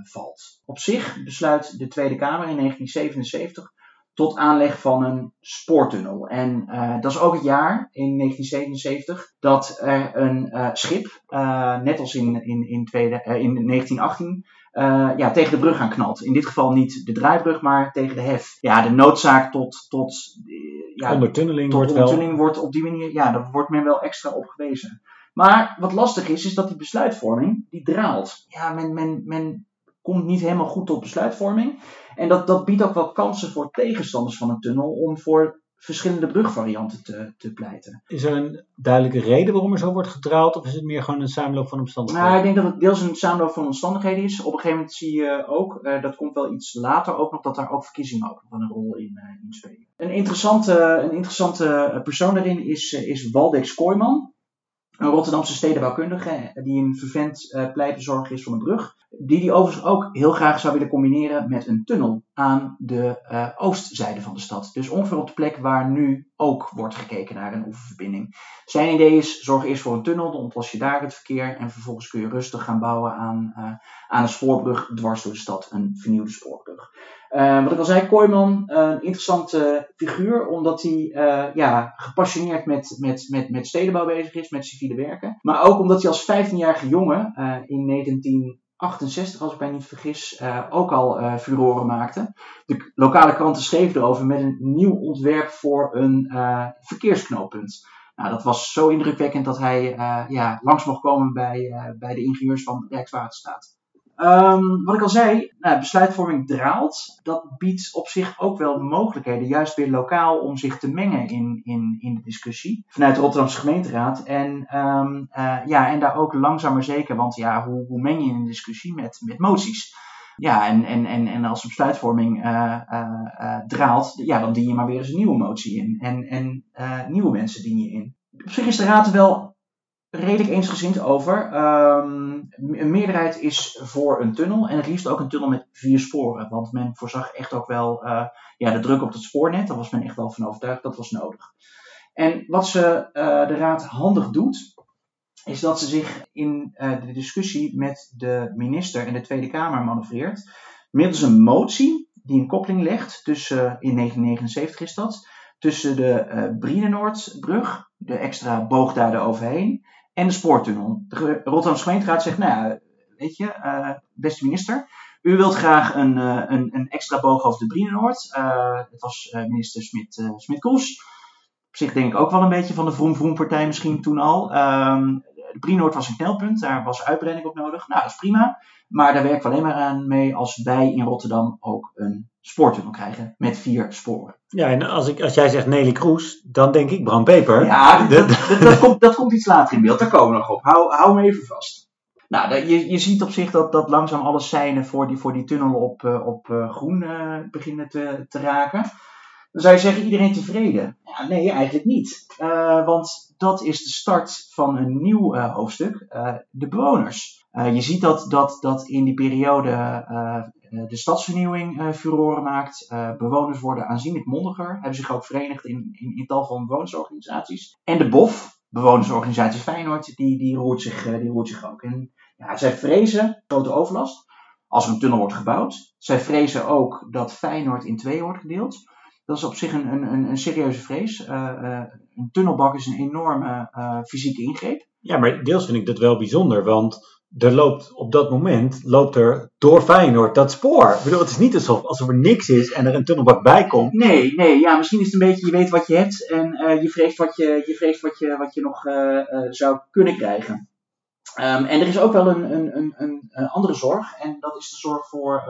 valt. Op zich besluit de Tweede Kamer in 1977 tot aanleg van een spoortunnel. En uh, dat is ook het jaar, in 1977, dat er een uh, schip, uh, net als in, in, in, tweede, in 1918, ja, tegen de brug aan knalt. In dit geval niet de draaibrug, maar tegen de hef. Ja, de noodzaak tot, tot ja, ondertunneling, tot wordt, ondertunneling wel... wordt op die manier, ja, daar wordt men wel extra op gewezen. Maar wat lastig is, is dat die besluitvorming, die draalt. Ja, men, men, men komt niet helemaal goed tot besluitvorming. En dat, dat biedt ook wel kansen voor tegenstanders van een tunnel om voor verschillende brugvarianten te, te pleiten. Is er een duidelijke reden waarom er zo wordt gedraald, of is het meer gewoon een samenloop van omstandigheden? Nou, ik denk dat het deels een samenloop van omstandigheden is. Op een gegeven moment zie je ook, uh, dat komt wel iets later ook nog, dat daar ook verkiezingen ook nog een rol in, uh, in spelen. Een interessante, een interessante persoon daarin is, is Waldex Kooijman. Een Rotterdamse stedenbouwkundige die een vervent uh, pleitbezorger is van een brug. Die die overigens ook heel graag zou willen combineren met een tunnel aan de uh, oostzijde van de stad. Dus ongeveer op de plek waar nu ook wordt gekeken naar een oeververbinding. Zijn idee is, zorg eerst voor een tunnel, dan ontlas je daar het verkeer. En vervolgens kun je rustig gaan bouwen aan, uh, aan een spoorbrug dwars door de stad. Een vernieuwde spoorbrug. Uh, wat ik al zei, Kooijman, een interessante figuur, omdat hij ja, gepassioneerd met, met, met, met stedenbouw bezig is, met civiele werken. Maar ook omdat hij als 15-jarige jongen in 1968, als ik mij niet vergis, ook al furoren maakte. De lokale kranten schreven erover met een nieuw ontwerp voor een verkeersknooppunt. Nou, dat was zo indrukwekkend dat hij ja, langs mocht komen bij, bij de ingenieurs van Rijkswaterstaat. Um, wat ik al zei, nou, besluitvorming draalt. Dat biedt op zich ook wel mogelijkheden, juist weer lokaal, om zich te mengen in, in, in de discussie. Vanuit de Rotterdamse gemeenteraad. En, um, uh, ja, en daar ook langzaam maar zeker, want ja, hoe, hoe meng je in een discussie met, met moties? Ja, en, en, en, en als de besluitvorming uh, draalt, ja, dan dien je maar weer eens een nieuwe motie in. En, en nieuwe mensen dien je in. Op zich is de raad wel redelijk eensgezind over. Ehm, een meerderheid is voor een tunnel en het liefst ook een tunnel met vier sporen. Want men voorzag echt ook wel eh, ja, de druk op het spoornet. Daar was men echt wel van overtuigd, dat was nodig. En wat ze, eh, de raad handig doet, is dat ze zich in eh, de discussie met de minister en de Tweede Kamer manoeuvreert. Middels een motie die een koppeling legt tussen, in 1979 is dat, tussen de uh, Brienenoordbrug, de extra boog daar overheen, en de spoortunnel. De Rotterdamse gemeenteraad zegt, nou ja, weet je, uh, beste minister, u wilt graag een, uh, een, een, extra boog over de Brienenoord. het was minister Smit-Koes. Op zich denk ik ook wel een beetje van de Vroom Vroom partij misschien toen al. Um, de Brienoord was een knelpunt, daar was uitbreiding op nodig. Nou, dat is prima. Maar daar werken we alleen maar aan mee als wij in Rotterdam ook een spoortunnel krijgen met vier sporen. Ja, en als, ik, als jij zegt Nelly Kroes, dan denk ik Bram Peper. Ja, dat, dat, dat, komt, dat komt iets later in beeld. Daar komen we nog op. Hou, hou me even vast. Nou, je, je ziet op zich dat, dat langzaam alle seinen voor die, voor die tunnel op, eh, op uh, groen uh, beginnen te, te raken. Dan zou je zeggen, iedereen tevreden? Ja, nee, eigenlijk niet. Uh, want dat is de start van een nieuw uh, hoofdstuk, uh, de bewoners. Je ziet dat, dat, dat in die periode de stadsvernieuwing furoren maakt. bewoners worden aanzienlijk mondiger, hebben zich ook verenigd in, in, in tal van bewonersorganisaties. En de BOF, bewonersorganisatie Feyenoord, die, die, roert, zich, die roert zich ook. En ja, zij vrezen grote overlast als een tunnel wordt gebouwd. Zij vrezen ook dat Feyenoord in twee wordt gedeeld. Dat is op zich een, een, een serieuze vrees. Een tunnelbak is een enorme fysieke ingreep. Ja, maar deels vind ik dat wel bijzonder, want er loopt op dat moment loopt er door Feyenoord dat spoor. Ik bedoel, het is niet alsof, alsof er niks is en er een tunnelbak bij komt. Nee, nee, ja, misschien is het een beetje, je weet wat je hebt en je vreest wat je, je, vreest wat je, wat je nog zou kunnen krijgen. Um, en er is ook wel een, een, een, een, andere zorg en dat is de zorg voor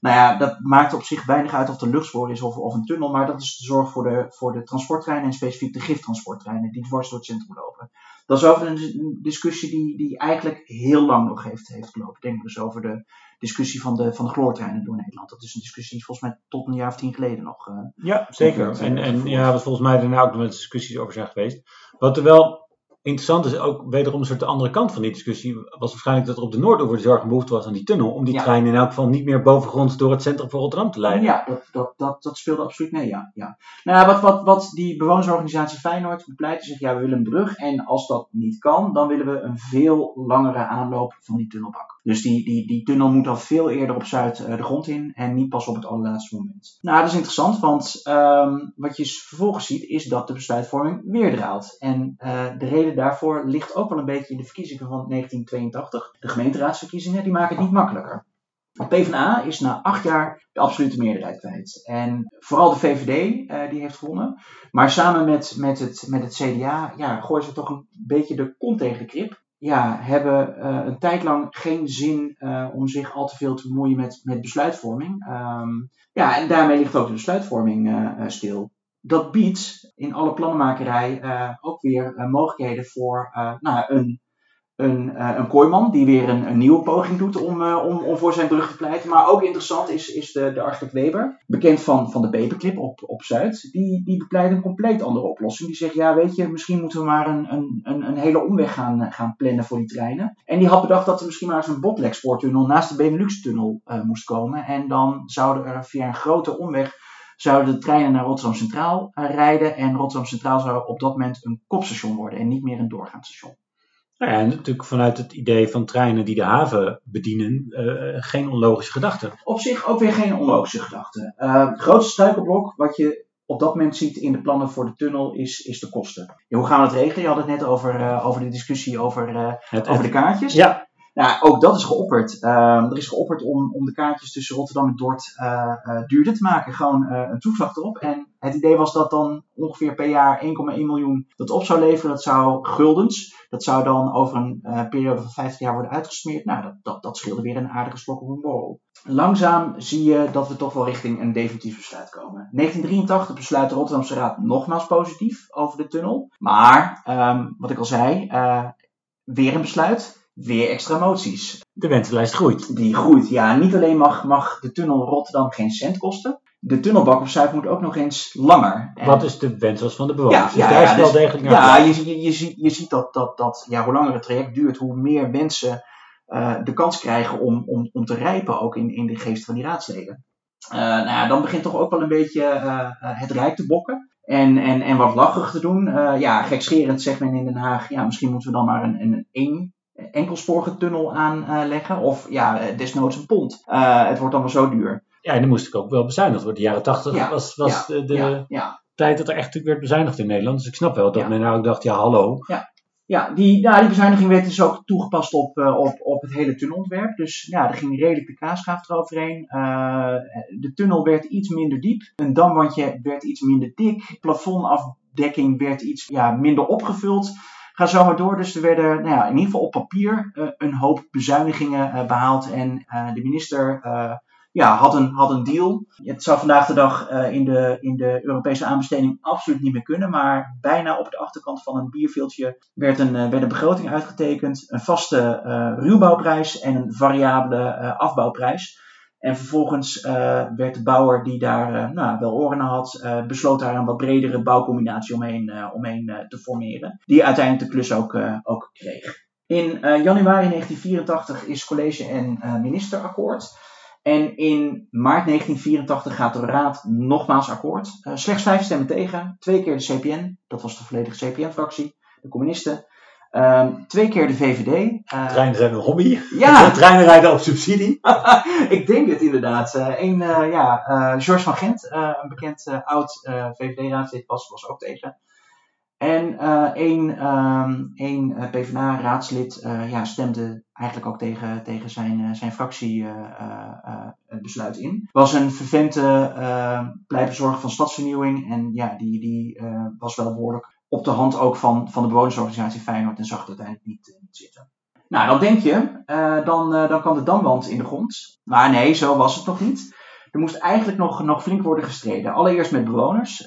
nou ja, dat maakt op zich weinig uit of er luchtspoor is of, of een tunnel, maar dat is de zorg voor de, voor de transporttreinen en specifiek de giftransporttreinen die dwars door het centrum lopen. Dat is over een discussie die, die eigenlijk heel lang nog heeft, heeft gelopen. Denk dus over de discussie van de, van de chloortreinen door Nederland. Dat is een discussie die volgens mij tot een jaar of tien geleden nog. Uh, ja, zeker. en, en ja, wat volgens mij daarna ook nog discussies over zijn geweest. Wat er wel interessant is ook wederom een soort de andere kant van die discussie. Was waarschijnlijk dat er op de Noordoever zorg een behoefte was aan die tunnel. Om die ja. trein in elk geval niet meer bovengronds door het centrum van Rotterdam te leiden. Ja, dat, dat, dat, dat speelde absoluut mee. Ja, ja. Nou ja, wat, wat, wat die bewonersorganisatie Feyenoord bepleit, zegt ja, we willen een brug. En als dat niet kan, dan willen we een veel langere aanloop van die tunnelbak. Dus die, die, die tunnel moet al veel eerder op Zuid uh, de grond in en niet pas op het allerlaatste moment. Nou, dat is interessant, want um, wat je vervolgens ziet is dat de besluitvorming weer draalt. En uh, de reden daarvoor ligt ook wel een beetje in de verkiezingen van 1982. De gemeenteraadsverkiezingen, die maken het niet makkelijker. De PvdA is na acht jaar de absolute meerderheid kwijt. En vooral de VVD uh, die heeft gewonnen. Maar samen met, met, het, met het CDA ja, gooien ze toch een beetje de kont tegen de krip ja, hebben uh, een tijd lang geen zin uh, om zich al te veel te bemoeien met, met besluitvorming. Um, ja, en daarmee ligt ook de besluitvorming uh, stil. Dat biedt in alle plannenmakerij ook weer mogelijkheden voor nou, een een, uh, een Kooiman die weer een, nieuwe poging doet om, uh, om, om voor zijn brug te pleiten. Maar ook interessant is, is de, de architect Weber, bekend van, van de Paperclip op, op Zuid. Die, die bepleit een compleet andere oplossing. Die zegt, ja weet je, misschien moeten we maar een, een, een, hele omweg gaan, gaan plannen voor die treinen. En die had bedacht dat er misschien maar eens een Botlek-spoortunnel naast de Benelux-tunnel moest komen. En dan zouden er via een grote omweg zouden de treinen naar Rotterdam Centraal rijden. En Rotterdam Centraal zou op dat moment een kopstation worden en niet meer een doorgaanstation. Nou ja, en natuurlijk vanuit het idee van treinen die de haven bedienen, uh, geen onlogische gedachte. Op zich ook weer geen onlogische gedachte. Uh, het grootste struikelblok wat je op dat moment ziet in de plannen voor de tunnel is, is de kosten. Ja, hoe gaan we het regelen? Je had het net over, uh, over de discussie over, het, over de kaartjes. Ja. Nou, ook dat is geopperd. Uh, er is geopperd om, om de kaartjes tussen Rotterdam en Dort uh, uh, duurder te maken. Gewoon een toeslag erop. En het idee was dat dan ongeveer per jaar 1,1 miljoen dat op zou leveren. Dat zou guldens. Dat zou dan over een periode van 50 jaar worden uitgesmeerd. Nou, dat, dat, dat scheelde weer een aardige slok op een borrel. Langzaam zie je dat we toch wel richting een definitief besluit komen. 1983 besluit de Rotterdamse Raad nogmaals positief over de tunnel. Maar, um, wat ik al zei, weer een besluit weer extra moties. De wensenlijst groeit. Die groeit, ja. Niet alleen mag, mag de tunnel Rotterdam geen cent kosten. de tunnelbak op Zuid moet ook nog eens langer. En, Wat is de wens van de bewoners? Ja, dus ja, daar is ja, wel dus- degelijk naar Ja, je, je, je, ziet, je ziet dat, dat, dat ja, hoe langer het traject duurt, hoe meer mensen eh, de kans krijgen om, om, om te rijpen, ook in, in de geest van die raadsleden. Eh, nou ja, dan begint toch ook wel een beetje eh, het rijk te bokken. En, en, en wat lachig te doen. Ja, gekscherend zegt men in Den Haag, ja, misschien moeten we dan maar een, een één enkelsporige tunnel aanleggen. of ja, desnoods een pont. Eh, het wordt allemaal zo duur. Ja, en dan moest ik ook wel bezuinigd worden. De jaren tachtig Ja, was, was ja, de, ja, tijd dat er echt werd bezuinigd in Nederland. Dus ik snap wel dat men nou ook dacht, ja hallo. Ja, die, nou, die bezuiniging werd dus ook toegepast op, eh, op, op het hele tunnelontwerp. Dus ja, er ging redelijk de kaasgaaf eroverheen. Eh, de tunnel werd iets minder diep. Een damwandje werd iets minder dik. Plafondafdekking werd iets ja, minder opgevuld. Ga zo maar door. Dus er werden nou ja, in ieder geval op papier eh, een hoop bezuinigingen eh, behaald. En eh, de minister ja, had, een, had een deal. Het zou vandaag de dag in, de, in de Europese aanbesteding absoluut niet meer kunnen. Maar bijna op de achterkant van een bierveeltje werd een, werd een begroting uitgetekend. Een vaste ruwbouwprijs en een variabele afbouwprijs. En vervolgens eh, werd de bouwer die daar eh, nou, wel oren naar had, eh, besloot daar een wat bredere bouwcombinatie omheen, omheen te formeren. Die uiteindelijk de klus ook, ook kreeg. In januari 1984 is college en eh, minister akkoord. En in maart 1984 gaat de Raad nogmaals akkoord. Slechts vijf stemmen tegen. Twee keer de CPN, dat was de volledige CPN-fractie, de communisten. Ehm, twee keer de VVD. eh, een hobby. Ja. De treinen rijden op subsidie. ik denk het inderdaad. Eén, ja, eh, George van Gent, eh, een bekend eh, oud eh, VVD-raadslid, was, was ook tegen. En eh, één, ehm, één eh, PvdA-raadslid eh, ja, stemde eigenlijk ook tegen, tegen zijn, eh, zijn fractiebesluit in. Was een vervente eh pleitbezorger van stadsvernieuwing. En ja, die, die eh, was wel behoorlijk op de hand ook van, van de bewonersorganisatie Feyenoord en zag het uiteindelijk niet, eh, zitten. Nou, dan denk je, eh, dan, eh, dan kan de damwand in de grond. Maar nee, zo was het nog niet. Er moest eigenlijk nog, nog flink worden gestreden. Allereerst met bewoners.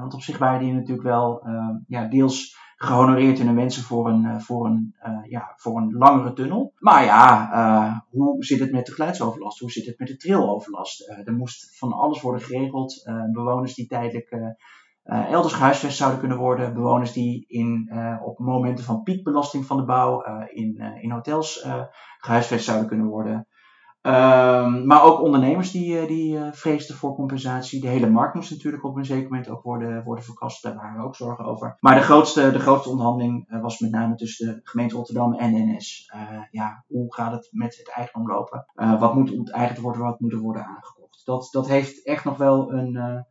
want op zich waren die natuurlijk wel ja, deels gehonoreerd in hun wensen voor een, voor, een, ja, voor een langere tunnel. Maar ja, hoe zit het met de geluidsoverlast? Hoe zit het met de trilloverlast? Er moest van alles worden geregeld. Bewoners die tijdelijk eh, elders gehuisvest zouden kunnen worden. Bewoners die in, eh, op momenten van piekbelasting van de bouw eh, in, in hotels eh, gehuisvest zouden kunnen worden. Ehm, maar ook ondernemers die, die vreesden voor compensatie. De hele markt moest natuurlijk op een zeker moment ook worden, worden verkast. Daar waren we ook zorgen over. Maar de grootste, de grootste onderhandeling was met name tussen de gemeente Rotterdam en NS. Ja, hoe gaat het met het eigendom lopen? Wat moet onteigend worden? Wat moet er worden aangekocht? Dat, dat heeft echt nog wel een,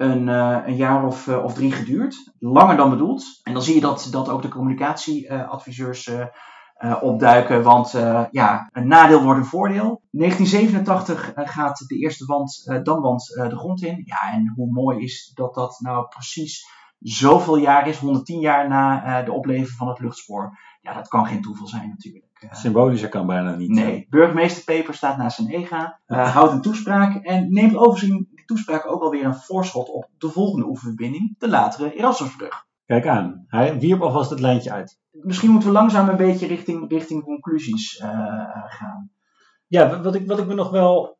een, eh, een jaar of, eh, of drie geduurd. Langer dan bedoeld. En dan zie je dat, dat ook de communicatieadviseurs eh, opduiken. Want ja, een nadeel wordt een voordeel. 1987 eh, gaat de eerste wand, damwand de grond in. Ja, en hoe mooi is dat dat nou precies zoveel jaar is. 110 jaar na de opleving van het luchtspoor. Ja, dat kan geen toeval zijn natuurlijk. Symbolischer kan bijna niet. Nee, burgemeester Peper staat naast zijn EGA, houdt een toespraak en neemt overigens die toespraak ook alweer een voorschot op de volgende oefenverbinding, de latere Erasmusbrug. Kijk aan. Hij wierp alvast het lijntje uit. Misschien moeten we langzaam een beetje richting, richting conclusies eh, gaan. Ja, wat ik, wat ik me nog wel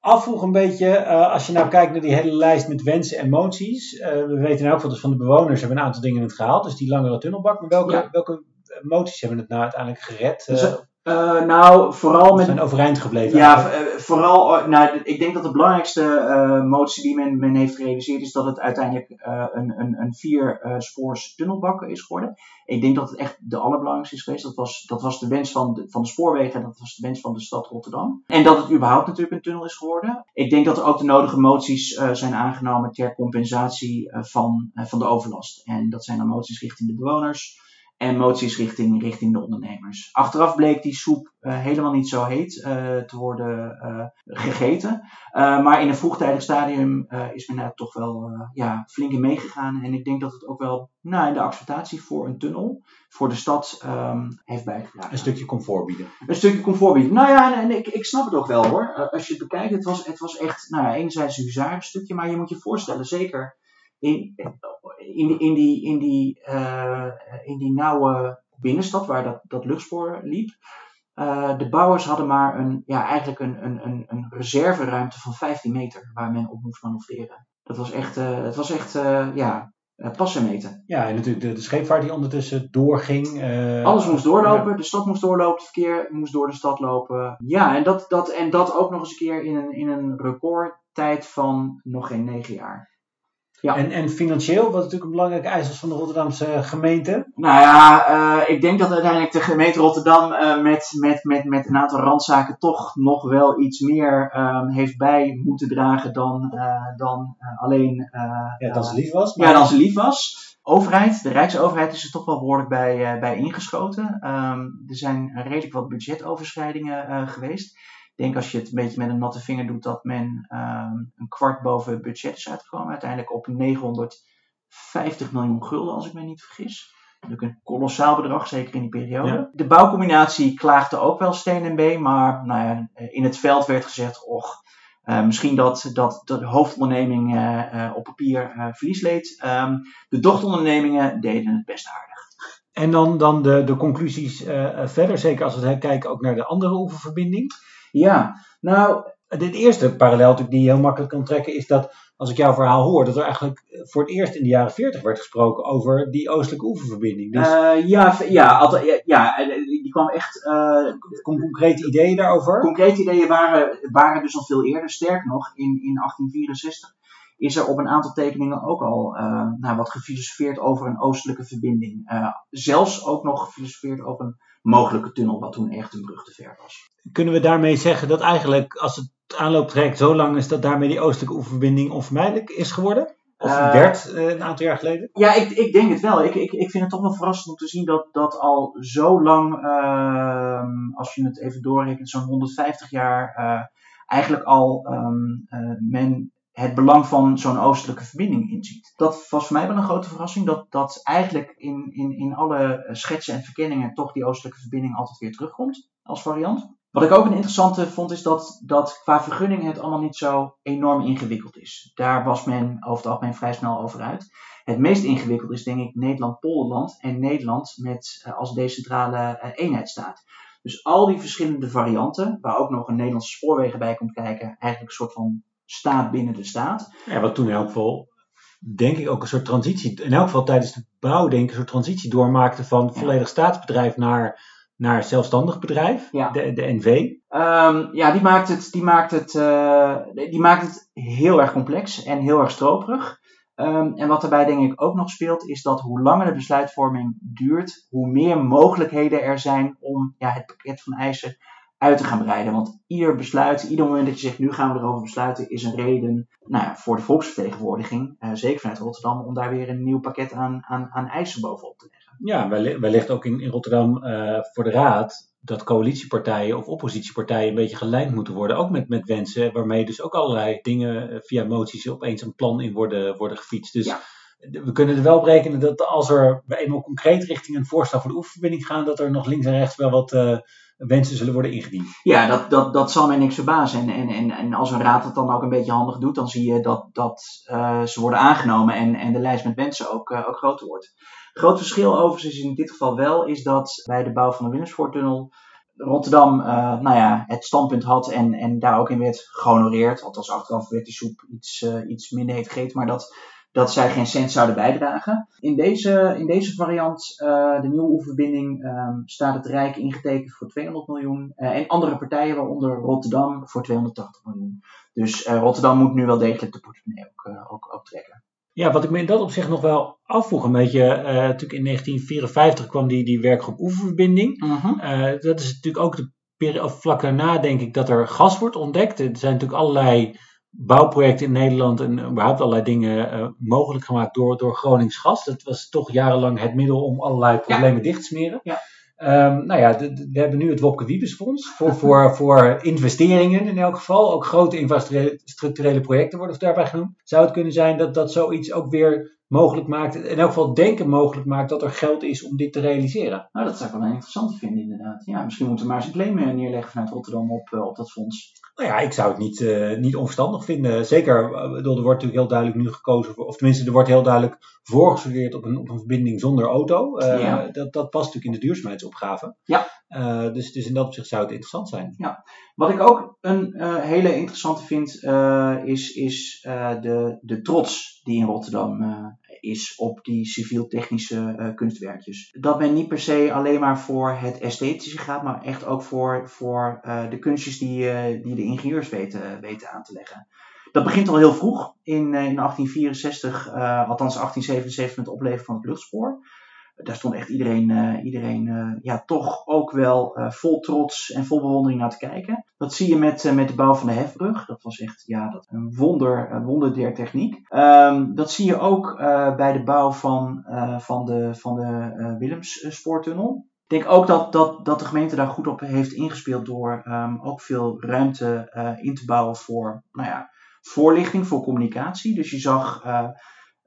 afvroeg een beetje, eh, als je nou kijkt naar die hele lijst met wensen en moties. eh, we weten nou ook dat van de bewoners hebben een aantal dingen het gehaald, dus die langere tunnelbak. Maar welke, Ja. welke moties hebben het nou uiteindelijk gered? Dus, Eh, nou, vooral met zijn overeind gebleven? Ja, eh, vooral, eh, nou, ik denk dat de belangrijkste eh, motie die men, men heeft gerealiseerd is dat het uiteindelijk een, een, een vier spoors tunnelbak is geworden. Ik denk dat het echt de allerbelangrijkste is geweest. Dat was, dat was de wens van de, van de spoorwegen en dat was de wens van de stad Rotterdam. En dat het überhaupt natuurlijk een tunnel is geworden. Ik denk dat er ook de nodige moties zijn aangenomen ter compensatie van, van de overlast. En dat zijn dan moties richting de bewoners en moties richting, richting de ondernemers. Achteraf bleek die soep eh, helemaal niet zo heet eh, te worden eh, gegeten. Maar in een vroegtijdig stadium is men daar toch wel ja, flink in meegegaan. En ik denk dat het ook wel nou, in de acceptatie voor een tunnel, voor de stad, ehm, heeft bijgedragen. Een stukje comfort bieden. Een stukje comfort bieden. Nou ja, en, en ik, ik snap het ook wel hoor. Als je het bekijkt, het was, het was echt, nou ja, enerzijds een huzarenstukje, maar je moet je voorstellen, zeker in, in, die, in, die, in, die, eh, in die nauwe binnenstad waar dat, dat luchtspoor liep. Uh, de bouwers hadden maar een, ja, eigenlijk een, een, een, een reserveruimte van 15 meter waar men op moest manoeuvreren. Dat was echt, uh, het was echt uh, ja, passen meten. Ja, en natuurlijk de, de scheepvaart die ondertussen doorging. Alles moest doorlopen, ja. de stad moest doorlopen, het verkeer moest door de stad lopen. Ja, en dat, dat, en dat ook nog eens een keer in een, in een recordtijd van nog geen negen jaar. Ja. En, en financieel, wat natuurlijk een belangrijke eis was van de Rotterdamse gemeente? Nou ja, uh, ik denk dat uiteindelijk de gemeente Rotterdam uh, met, met, met, met een aantal randzaken toch nog wel iets meer um, heeft bij moeten dragen dan, uh, dan alleen. ja, dan ze lief was. Maar... Ja, dan ze lief was. Overheid, de Rijksoverheid is er toch wel behoorlijk bij, bij ingeschoten. Um, er zijn redelijk wat budgetoverschrijdingen geweest. Ik denk als je het een beetje met een natte vinger doet, dat men um, een kwart boven het budget is uitgekomen. Uiteindelijk op 950 miljoen gulden, als ik me niet vergis. Natuurlijk een kolossaal bedrag, zeker in die periode. Ja. De bouwcombinatie klaagde ook wel steen en been, maar nou ja, in het veld werd gezegd, och, uh, misschien dat, dat, dat de hoofdonderneming uh, uh, op papier verlies leed. Um, de dochterondernemingen deden het best aardig. En dan, dan de, de conclusies verder, zeker als we kijken ook naar de andere oeververbinding. Ja, nou. Dit eerste parallel die je heel makkelijk kan trekken is dat, als ik jouw verhaal hoor, dat er eigenlijk voor het eerst in de jaren 40 werd gesproken over die oostelijke oeververbinding. Dus, uh, ja, ja, ja, die kwam echt... Uh, concrete ideeën daarover? Concrete ideeën waren, waren dus al veel eerder. Sterker nog, in, in 1864 is er op een aantal tekeningen ook al uh, nou, wat gefilosofeerd over een oostelijke verbinding. zelfs ook nog gefilosofeerd over een mogelijke tunnel, wat toen echt een brug te ver was. Kunnen we daarmee zeggen dat eigenlijk, als het aanlooptraject zo lang is, dat daarmee die oostelijke oefenverbinding onvermijdelijk is geworden? Of uh, werd uh, een aantal jaar geleden? Ja, ik, ik denk het wel. Ik, ik, ik vind het toch wel verrassend om te zien dat, dat al zo lang, uh, als je het even doorrekent, zo'n 150 jaar, eh, eigenlijk al um, men het belang van zo'n oostelijke verbinding inziet. Dat was voor mij wel een grote verrassing, dat, dat eigenlijk in, in, in alle schetsen en verkenningen toch die oostelijke verbinding altijd weer terugkomt als variant. Wat ik ook een interessante vond, is dat, dat qua vergunning het allemaal niet zo enorm ingewikkeld is. Daar was men over het algemeen vrij snel over uit. Het meest ingewikkeld is denk ik Nederland-Polderland en Nederland met uh, als decentrale uh, eenheidsstaat. Dus al die verschillende varianten, waar ook nog een Nederlandse spoorwegen bij komt kijken, eigenlijk een soort van staat binnen de staat. Ja, wat toen in elk geval, denk ik, ook een soort transitie, in elk geval tijdens de bouw, denk ik, een soort transitie doormaakte van volledig staatsbedrijf naar, naar zelfstandig bedrijf, ja. de, de NV. Um, ja, die maakt, het, die, maakt het, uh, die maakt het heel erg complex en heel erg stroperig. Um, en wat daarbij denk ik ook nog speelt, is dat hoe langer de besluitvorming duurt, hoe meer mogelijkheden er zijn om ja, het pakket van eisen uit te gaan breiden. Want ieder besluit, ieder moment dat je zegt nu gaan we erover besluiten, is een reden nou ja, voor de volksvertegenwoordiging, uh, zeker vanuit Rotterdam, om daar weer een nieuw pakket aan, aan, aan eisen bovenop te leggen. Ja, wellicht ook in, in Rotterdam uh, voor de Raad dat coalitiepartijen of oppositiepartijen een beetje gelijnd moeten worden. Ook met, met wensen, waarmee dus ook allerlei dingen uh, via moties opeens een plan in worden, worden gefietst. Dus ja. we kunnen er wel berekenen dat als er eenmaal concreet richting een voorstel voor de oefenverbinding gaan, dat er nog links en rechts wel wat wensen zullen worden ingediend. Ja, dat, dat, dat zal mij niks verbazen. En, en, en, en als een raad het dan ook een beetje handig doet, dan zie je dat, dat uh, ze worden aangenomen en, en de lijst met wensen ook, uh, ook groter wordt. Groot verschil overigens is in dit geval wel, is dat bij de bouw van de Willemsvoortunnel Rotterdam uh, nou ja, het standpunt had en, en daar ook in werd gehonoreerd. Althans, achteraf werd die soep iets, iets minder heet gegeten, maar dat dat zij geen cent zouden bijdragen. In deze, in deze variant, uh, de nieuwe oefenverbinding, um, staat het Rijk ingetekend voor 200 miljoen. Uh, en andere partijen, waaronder Rotterdam, voor 280 miljoen. Dus uh, Rotterdam moet nu wel degelijk de portemonnee ook, ook, ook trekken. Ja, wat ik me in dat opzicht nog wel afvroeg, een beetje, natuurlijk in 1954 kwam die, die werkgroep oefenverbinding. -huh. dat is natuurlijk ook de periode, vlak daarna denk ik dat er gas wordt ontdekt. Er zijn natuurlijk allerlei bouwprojecten in Nederland en überhaupt allerlei dingen uh, mogelijk gemaakt door, door Gronings gas. Dat was toch jarenlang het middel om allerlei problemen ja. dicht te smeren. Ja. Um, nou ja, we hebben nu het Wopke Wiebesfonds voor, voor, voor investeringen in elk geval. Ook grote infrastructurele projecten worden daarbij genoemd. Zou het kunnen zijn dat, dat zoiets ook weer mogelijk maakt, in elk geval denken mogelijk maakt dat er geld is om dit te realiseren. Nou, dat zou ik wel een interessante vinden inderdaad. Ja, misschien moeten we maar eens een claim neerleggen vanuit Rotterdam op, uh, op dat fonds. Nou ja, ik zou het niet, uh, niet onverstandig vinden. Zeker, uh, er wordt natuurlijk heel duidelijk nu gekozen voor, of tenminste er wordt heel duidelijk voorgesorteerd op een, op een verbinding zonder auto. Ja. dat, dat past natuurlijk in de duurzaamheidsopgave. Ja. Uh, dus, dus in dat opzicht zou het interessant zijn. Ja. Wat ik ook een hele interessante vind, is, is de, de trots die in Rotterdam is op die civiel-technische kunstwerkjes. Dat men niet per se alleen maar voor het esthetische gaat, maar echt ook voor, voor de kunstjes die, die de ingenieurs weten, weten aan te leggen. Dat begint al heel vroeg, in, in 1864, althans 1877 met het opleven van het luchtspoor daar stond echt iedereen, uh, iedereen uh, ja, toch ook wel uh, vol trots en vol bewondering naar te kijken. Dat zie je met, met de bouw van de hefbrug. Dat was echt ja, dat een wonder, een der techniek. Um, dat zie je ook bij de bouw van, van de, van de Willemsspoortunnel. Ik denk ook dat, dat, dat de gemeente daar goed op heeft ingespeeld door um, ook veel ruimte in te bouwen voor nou ja, voorlichting, voor communicatie. Dus je zag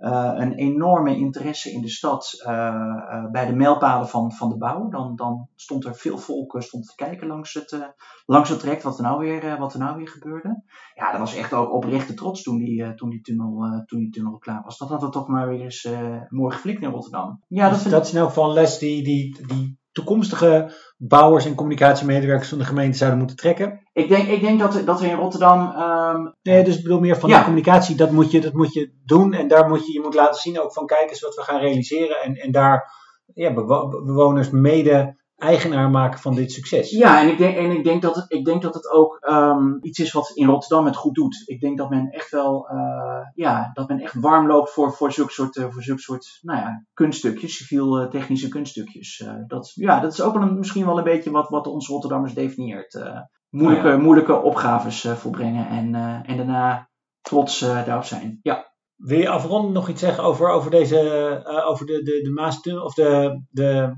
uh, een enorme interesse in de stad uh, uh, bij de mijlpalen van, van de bouw. Dan, dan stond er veel volk stond te kijken langs het, langs het traject wat er, nou weer, wat er nou weer gebeurde. Ja, dat was echt ook oprechte trots toen die, toen die, tunnel, toen die tunnel klaar was. Dat had het toch maar weer eens mooi geflikt in Rotterdam. Ja, dat, dat is in elk geval een les die, die, die toekomstige bouwers en communicatiemedewerkers van de gemeente zouden moeten trekken? Ik denk, ik denk dat, dat we in Rotterdam. Um, nee, dus ik bedoel meer van de communicatie, dat moet, je, dat moet je doen. En daar moet je, je moet laten zien ook van kijk eens wat we gaan realiseren. En, en daar ja, bewoners mede eigenaar maken van dit succes. Ja, en ik denk, en ik denk, dat, het, ik denk dat het ook um, iets is wat in Rotterdam het goed doet. Ik denk dat men echt wel, uh, ja, dat men echt warm loopt voor, voor zulke soort, uh, voor zulke soort nou ja, kunststukjes, civiel-technische kunststukjes. Uh, dat, ja, dat is ook wel een, misschien wel een beetje wat, wat onze Rotterdammers definieert. moeilijke, ja. moeilijke opgaves volbrengen en, en daarna trots daarop zijn. Ja. Wil je afronden nog iets zeggen over, over, deze, over de, de, de Maastunnel of de, de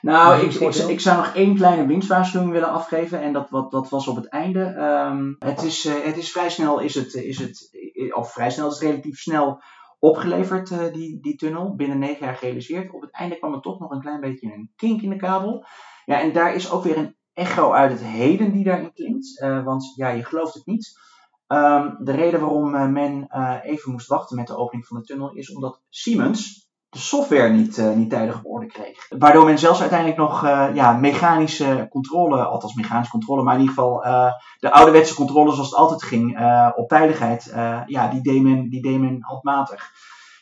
Nou, ik, ik, ik, zou nog één kleine winstwaarschuwing willen afgeven en dat, wat, dat was op het einde. Um, het, is, uh, het is vrij snel, is het, is het, of vrij snel, is het relatief snel opgeleverd, uh, die, die tunnel. Binnen negen jaar gerealiseerd. Op het einde kwam er toch nog een klein beetje een kink in de kabel. Ja, en daar is ook weer een echo uit het heden die daarin klinkt. want ja, je gelooft het niet. Um, de reden waarom men even moest wachten met de opening van de tunnel is omdat Siemens de software niet, uh, niet tijdig op orde kreeg. Waardoor men zelfs uiteindelijk nog ja, mechanische controle, althans mechanische controle, maar in ieder geval de ouderwetse controle zoals het altijd ging op veiligheid, ja, die deed men, die deed men handmatig.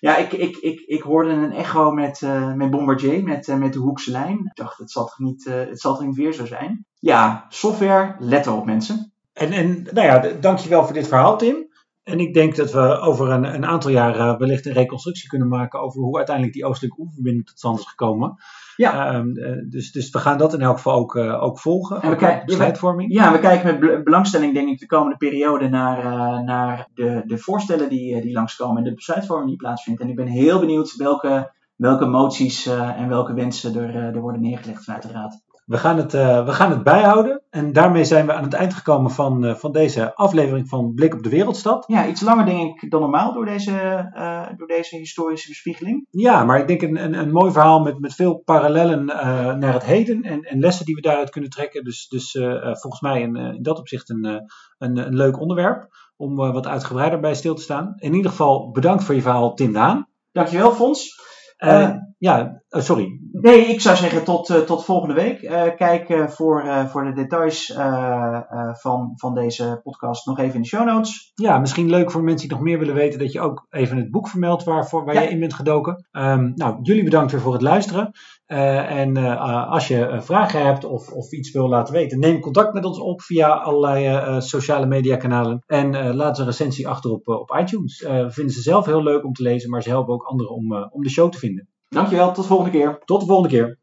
Ja, ik, ik, ik, ik hoorde een echo met, met Bombardier, met, met de Hoekse lijn. Ik dacht, het zal toch niet, het zal toch niet weer zo zijn? Ja, software, let op mensen. En, en nou ja, dankjewel voor dit verhaal, Tim. En ik denk dat we over een, een aantal jaren wellicht een reconstructie kunnen maken over hoe uiteindelijk die oostelijke oeververbinding tot stand is gekomen. Ja. Um, dus, dus we gaan dat in elk geval ook, uh, ook volgen. En we kijken besluitvorming. Ja, we kijken met belangstelling, denk ik, de komende periode naar, uh, naar de, de voorstellen die, die langskomen en de besluitvorming die plaatsvindt. En ik ben heel benieuwd welke, welke moties en welke wensen er, er worden neergelegd vanuit de Raad. We gaan, het, uh, we gaan het bijhouden. En daarmee zijn we aan het eind gekomen van, uh, van deze aflevering van Blik op de Wereldstad. Ja, iets langer denk ik dan normaal door deze, uh, door deze historische bespiegeling. Ja, maar ik denk een, een, een mooi verhaal met, met veel parallellen naar het heden en, en lessen die we daaruit kunnen trekken. Dus, dus volgens mij in, in dat opzicht een, een, een leuk onderwerp om wat uitgebreider bij stil te staan. In ieder geval bedankt voor je verhaal, Tim Daan. Dankjewel, Fons. Uh, ja, uh, sorry. Nee, ik zou zeggen tot, uh, tot volgende week. kijk voor, voor de details van, van deze podcast nog even in de show notes. Ja, misschien leuk voor mensen die nog meer willen weten dat je ook even het boek vermeldt waarvoor, waar ja. jij in bent gedoken. Um, nou, jullie bedankt weer voor het luisteren. en als je vragen hebt of, of iets wil laten weten, neem contact met ons op via allerlei sociale media kanalen. En laat een recensie achter op, op iTunes. we vinden ze zelf heel leuk om te lezen, maar ze helpen ook anderen om, om de show te vinden. Dankjewel, tot de volgende keer. Tot de volgende keer.